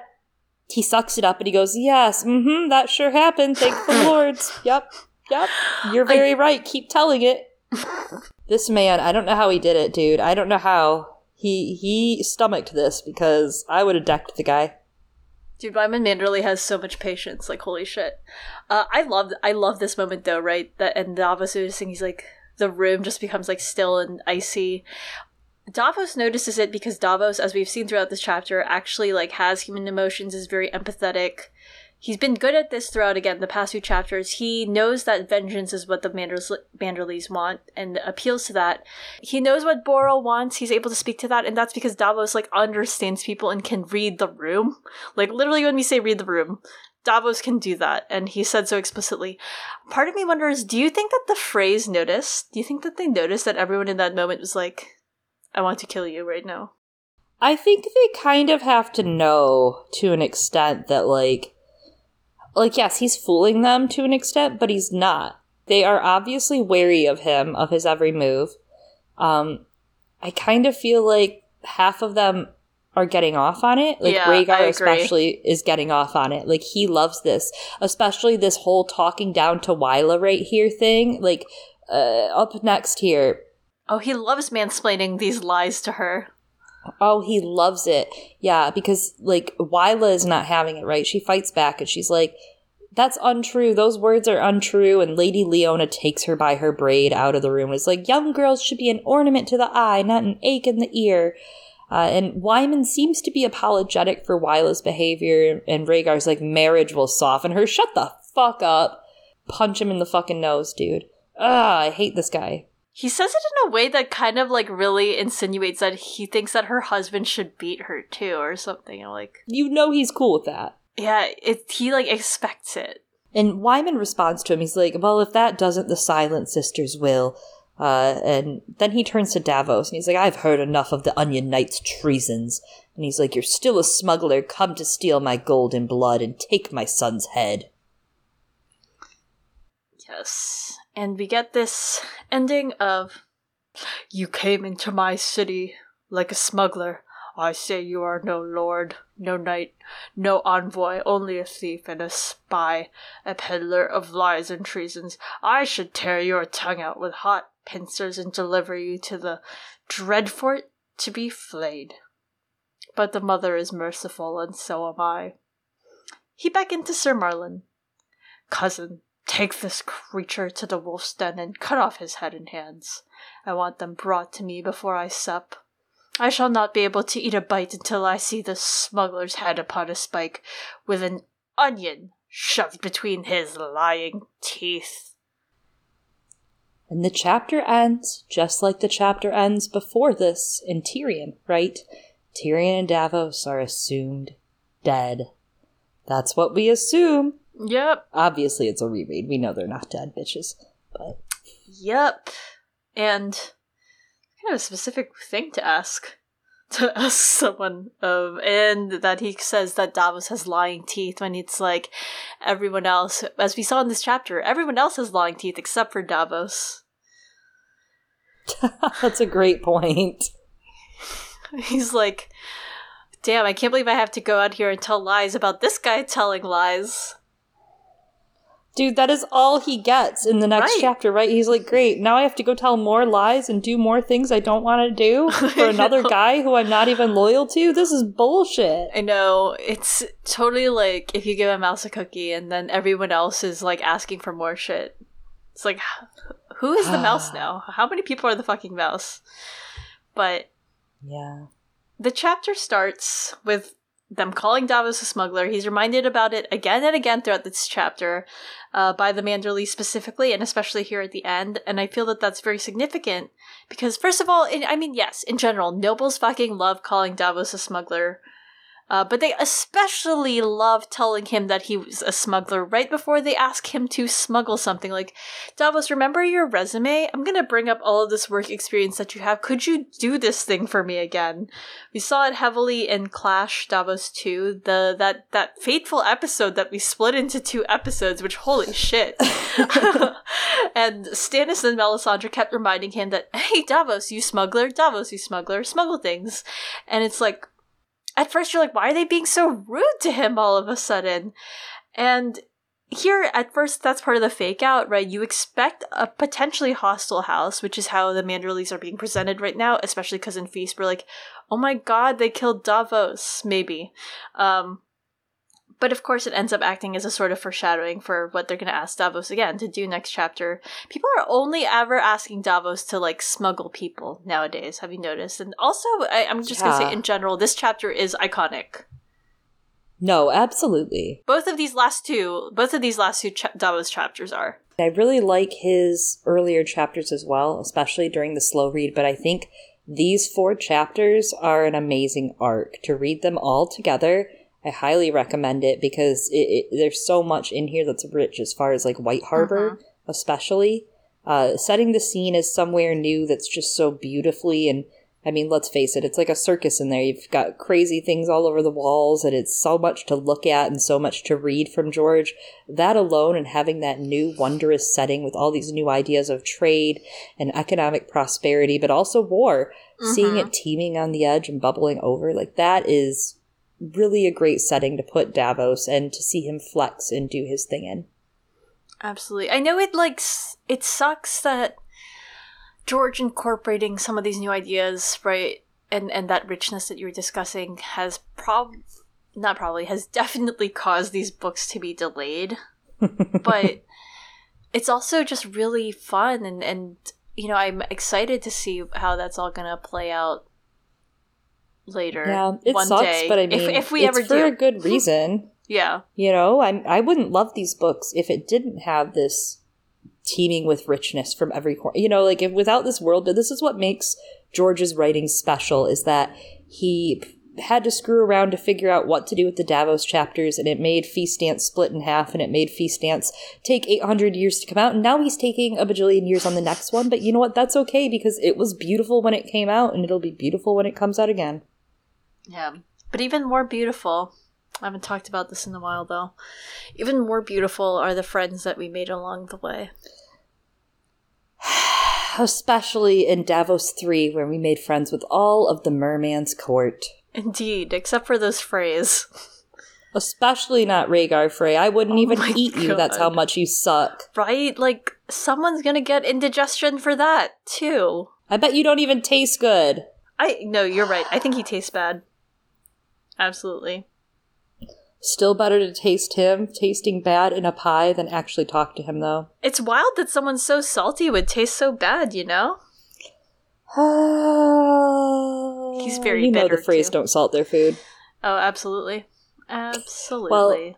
he sucks it up and he goes, Yes, mm-hmm, that sure happened. Thank the lords. Yep, yep. You're very right. Keep telling it. this man, I don't know how he did it, dude. I don't know how. He he stomached this because I would have decked the guy. Dude, Wyman Manderly has so much patience. Like, holy shit. Uh, I love, I love this moment though, right? That and Davos is saying he's like, the room just becomes like still and icy. Davos notices it because Davos, as we've seen throughout this chapter, actually like has human emotions, is very empathetic. He's been good at this throughout again the past few chapters. He knows that vengeance is what the Manders- Manderlys want and appeals to that. He knows what Borrell wants. He's able to speak to that, and that's because Davos like understands people and can read the room. Like literally, when we say read the room, Davos can do that, and he said so explicitly. Part of me wonders: Do you think that the Freys "noticed"? Do you think that they noticed that everyone in that moment was like, "I want to kill you right now"? I think they kind of have to know to an extent that like like yes, he's fooling them to an extent, but he's not. They are obviously wary of him, of his every move. Um I kind of feel like half of them are getting off on it. Like Yeah, Rhaegar especially is getting off on it. Like he loves this, especially this whole talking down to Wylla right here thing. Like uh, up next here, Oh, he loves mansplaining these lies to her. Oh, he loves it. Yeah, because like Wylla is not having it right. She fights back and she's like, "That's untrue. Those words are untrue." And Lady Leona takes her by her braid out of the room. It's like young girls should be an ornament to the eye, not an ache in the ear. Uh, and Wyman seems to be apologetic for Wylla's behavior, and Rhaegar's like, "Marriage will soften her." Shut the fuck up. Punch him in the fucking nose, dude. Ugh, I hate this guy. He says it in a way that kind of like really insinuates that he thinks that her husband should beat her too, or something. I'm like, You know he's cool with that. yeah, it. He like expects it. And Wyman responds to him. He's like, "Well, if that doesn't, the Silent Sisters will." Uh, and then he turns to Davos and he's like, "I've heard enough of the Onion Knight's treasons." And he's like, "You're still a smuggler, come to steal my gold and blood and take my son's head." Yes, and we get this ending of, "You came into my city like a smuggler. I say you are no lord, no knight, no envoy, only a thief and a spy, a peddler of lies and treasons. I should tear your tongue out with hot pincers and deliver you to the Dreadfort to be flayed. But the mother is merciful, and so am I. He beckoned to Sir Marlon. Cousin, take this creature to the wolf's den and cut off his head and hands. I want them brought to me before I sup. I shall not be able to eat a bite until I see the smuggler's head upon a spike with an onion shoved between his lying teeth. And the chapter ends just like the chapter ends before this in Tyrion, right? Tyrion and Davos are assumed dead. That's what we assume. Yep. Obviously, it's a reread. We know they're not dead, bitches. But Yep. And kind of a specific thing to ask. To ask someone of and that he says that Davos has lying teeth when it's like everyone else as we saw in this chapter, everyone else has lying teeth except for Davos. that's a great point. He's like Damn, I can't believe I have to go out here and tell lies about this guy telling lies. Dude, that is all he gets in the next Right. chapter, right? He's like, great, now I have to go tell more lies and do more things I don't want to do for another guy who I'm not even loyal to? This is bullshit. I know it's totally like if you give a mouse a cookie and then everyone else is like asking for more shit. It's like, who is the mouse now? How many people are the fucking mouse? But Yeah. the chapter starts with them calling Davos a smuggler. He's reminded about it again and again throughout this chapter uh, by the Manderly specifically, and especially here at the end. And I feel that that's very significant because, first of all, in, I mean, yes, in general, nobles fucking love calling Davos a smuggler. Uh, but they especially love telling him that he was a smuggler right before they ask him to smuggle something. Like, Davos, remember your resume? I'm gonna bring up all of this work experience that you have. Could you do this thing for me again? We saw it heavily in Clash Davos 2, the that that fateful episode that we split into two episodes, which holy shit. and Stannis and Melisandre kept reminding him that, hey Davos, you smuggler, Davos, you smuggler, smuggle things. And it's like at first you're like, why are they being so rude to him all of a sudden? And here at first that's part of the fake out right you expect a potentially hostile house which is how the manderlys are being presented right now especially because in feast we're like oh my god they killed davos maybe um but of course it ends up acting as a sort of foreshadowing for what they're going to ask davos again to do next chapter people are only ever asking davos to like smuggle people nowadays have you noticed and also I, i'm just going to say in general this chapter is iconic No, absolutely. both of these last two both of these last two cha- davos chapters are I really like his earlier chapters as well, especially during the slow read, but I think these four chapters are an amazing arc. To read them all together, I highly recommend it because it, it, there's so much in here that's rich as far as like White Harbor, especially. Uh, setting the scene as somewhere new that's just so beautifully and I mean, let's face it, it's like a circus in there. You've got crazy things all over the walls, and it's so much to look at and so much to read from George. That alone, and having that new, wondrous setting with all these new ideas of trade and economic prosperity, but also war, seeing it teeming on the edge and bubbling over, like that is really a great setting to put Davos and to see him flex and do his thing in. Absolutely. I know it like it sucks that George incorporating some of these new ideas, right, and and that richness that you were discussing has prob not probably has definitely caused these books to be delayed. but it's also just really fun and and you know, I'm excited to see how that's all going to play out later. Yeah, it one sucks, day. but I mean, if, if we it's ever for do. a good reason. yeah. You know, I I wouldn't love these books if it didn't have this teeming with richness from every corner. You know, like if without this world, this is what makes George's writing special is that he had to screw around to figure out what to do with the Davos chapters, and it made Feast Dance split in half, and it made Feast Dance take 800 years to come out, and now he's taking a bajillion years on the next one. But you know what? That's okay because it was beautiful when it came out, and it'll be beautiful when it comes out again. Yeah. But even more beautiful, I haven't talked about this in a while though. Even more beautiful are the friends that we made along the way. Especially in Davos 3, where we made friends with all of the merman's court. Indeed, except for those Freys. Especially not Rhaegar Frey. I wouldn't oh even Oh my eat you. That's how much you suck. Right? Like, someone's gonna get indigestion for that, too. I bet you don't even taste good. I, no, you're right. I think he tastes bad. Absolutely. Still better to taste him tasting bad in a pie than actually talk to him, though. It's wild that someone so salty would taste so bad, you know? he's very you know the phrase too. "don't salt their food." Oh, absolutely, absolutely. Well,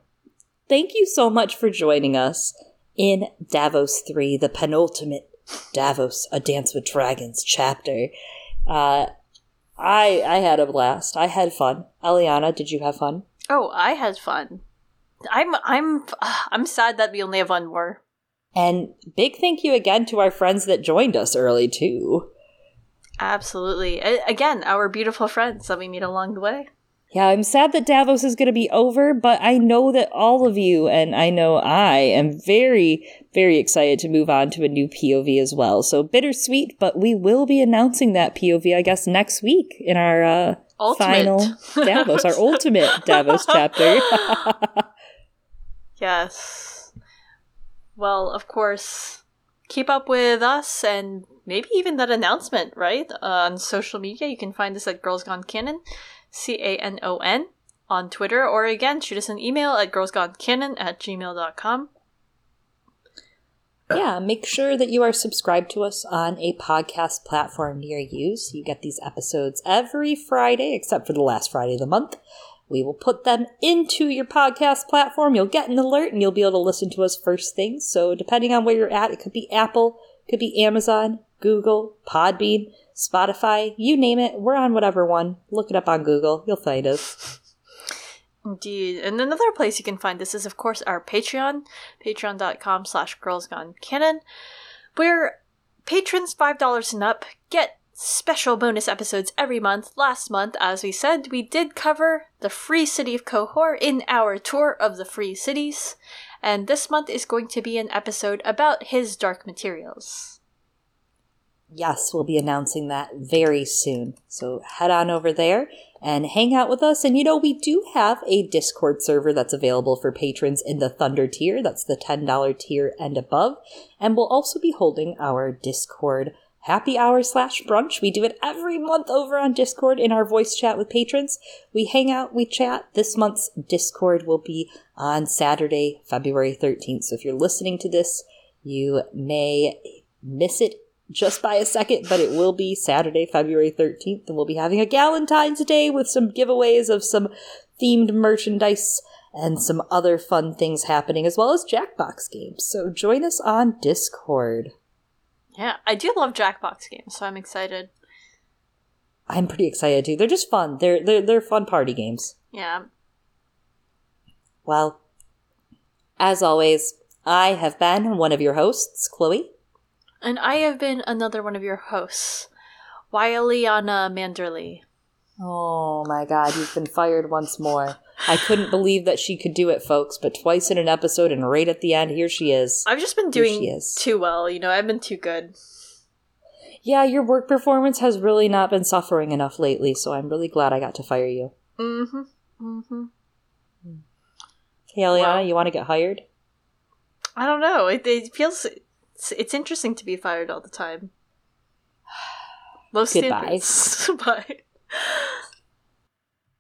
Thank you so much for joining us in Davos 3, the penultimate Davos, A Dance with Dragons chapter. Uh, I I had a blast. I had fun. Eliana, did you have fun? oh, I had fun. I'm I'm I'm sad that we only have one more. And big thank you again to our friends that joined us early, too. Absolutely. Again, our beautiful friends that we meet along the way. Yeah, I'm sad that Davos is going to be over, but I know that all of you, and I know I, am very, very excited to move on to a new POV as well. So bittersweet, but we will be announcing that POV, I guess, next week in our uh, final Davos, our ultimate Davos chapter. Yes. Well, of course, keep up with us and maybe even that announcement, right? Uh, on social media, you can find us at Girls Gone Canon, C A N O N, on Twitter, or again, shoot us an email at girlsgonecanon at gmail.com. yeah, make sure that you are subscribed to us on a podcast platform near you so you get these episodes every Friday, except for the last Friday of the month. We will put them into your podcast platform. You'll get an alert and you'll be able to listen to us first thing. So, depending on where you're at, it could be Apple, could be Amazon, Google, Podbean, Spotify, you name it. We're on whatever one. Look it up on Google. You'll find us. Indeed. And another place you can find this is, of course, our Patreon, patreon.com slash girls gone girlsgonecanon, where patrons $5 and up get special bonus episodes every month. Last month, as we said, we did cover the free city of Qohor in our tour of the free cities. And this month is going to be an episode about his dark materials. Yes, we'll be announcing that very soon. So head on over there and hang out with us. And you know, we do have a Discord server that's available for patrons in the Thunder tier. That's the $10 tier and above. And we'll also be holding our Discord happy hour slash brunch. We do it every month over on Discord in our voice chat with patrons. We hang out, we chat. This month's Discord will be on Saturday, February 13th. So if you're listening to this, you may miss it just by a second, but it will be Saturday, February 13th, and we'll be having a Galentine's Day with some giveaways of some themed merchandise and some other fun things happening, as well as Jackbox games. So join us on Discord. Yeah, I do love Jackbox games, so I'm excited. I'm pretty excited too. They're just fun. They're they're they're fun party games. Yeah. Well, as always, I have been one of your hosts, Chloe. And I have been another one of your hosts, Wyliana Manderly. Oh my god, you've been fired once more. I couldn't believe that she could do it, folks, but twice in an episode and right at the end, here she is. I've just been doing is. too well, you know, I've been too good. Yeah, your work performance has really not been suffering enough lately, so I'm really glad I got to fire you. Mm-hmm. Mm-hmm. Hey, Eliana, you want to get hired? I don't know. It, it feels it's, it's interesting to be fired all the time. Most Goodbye. Bye.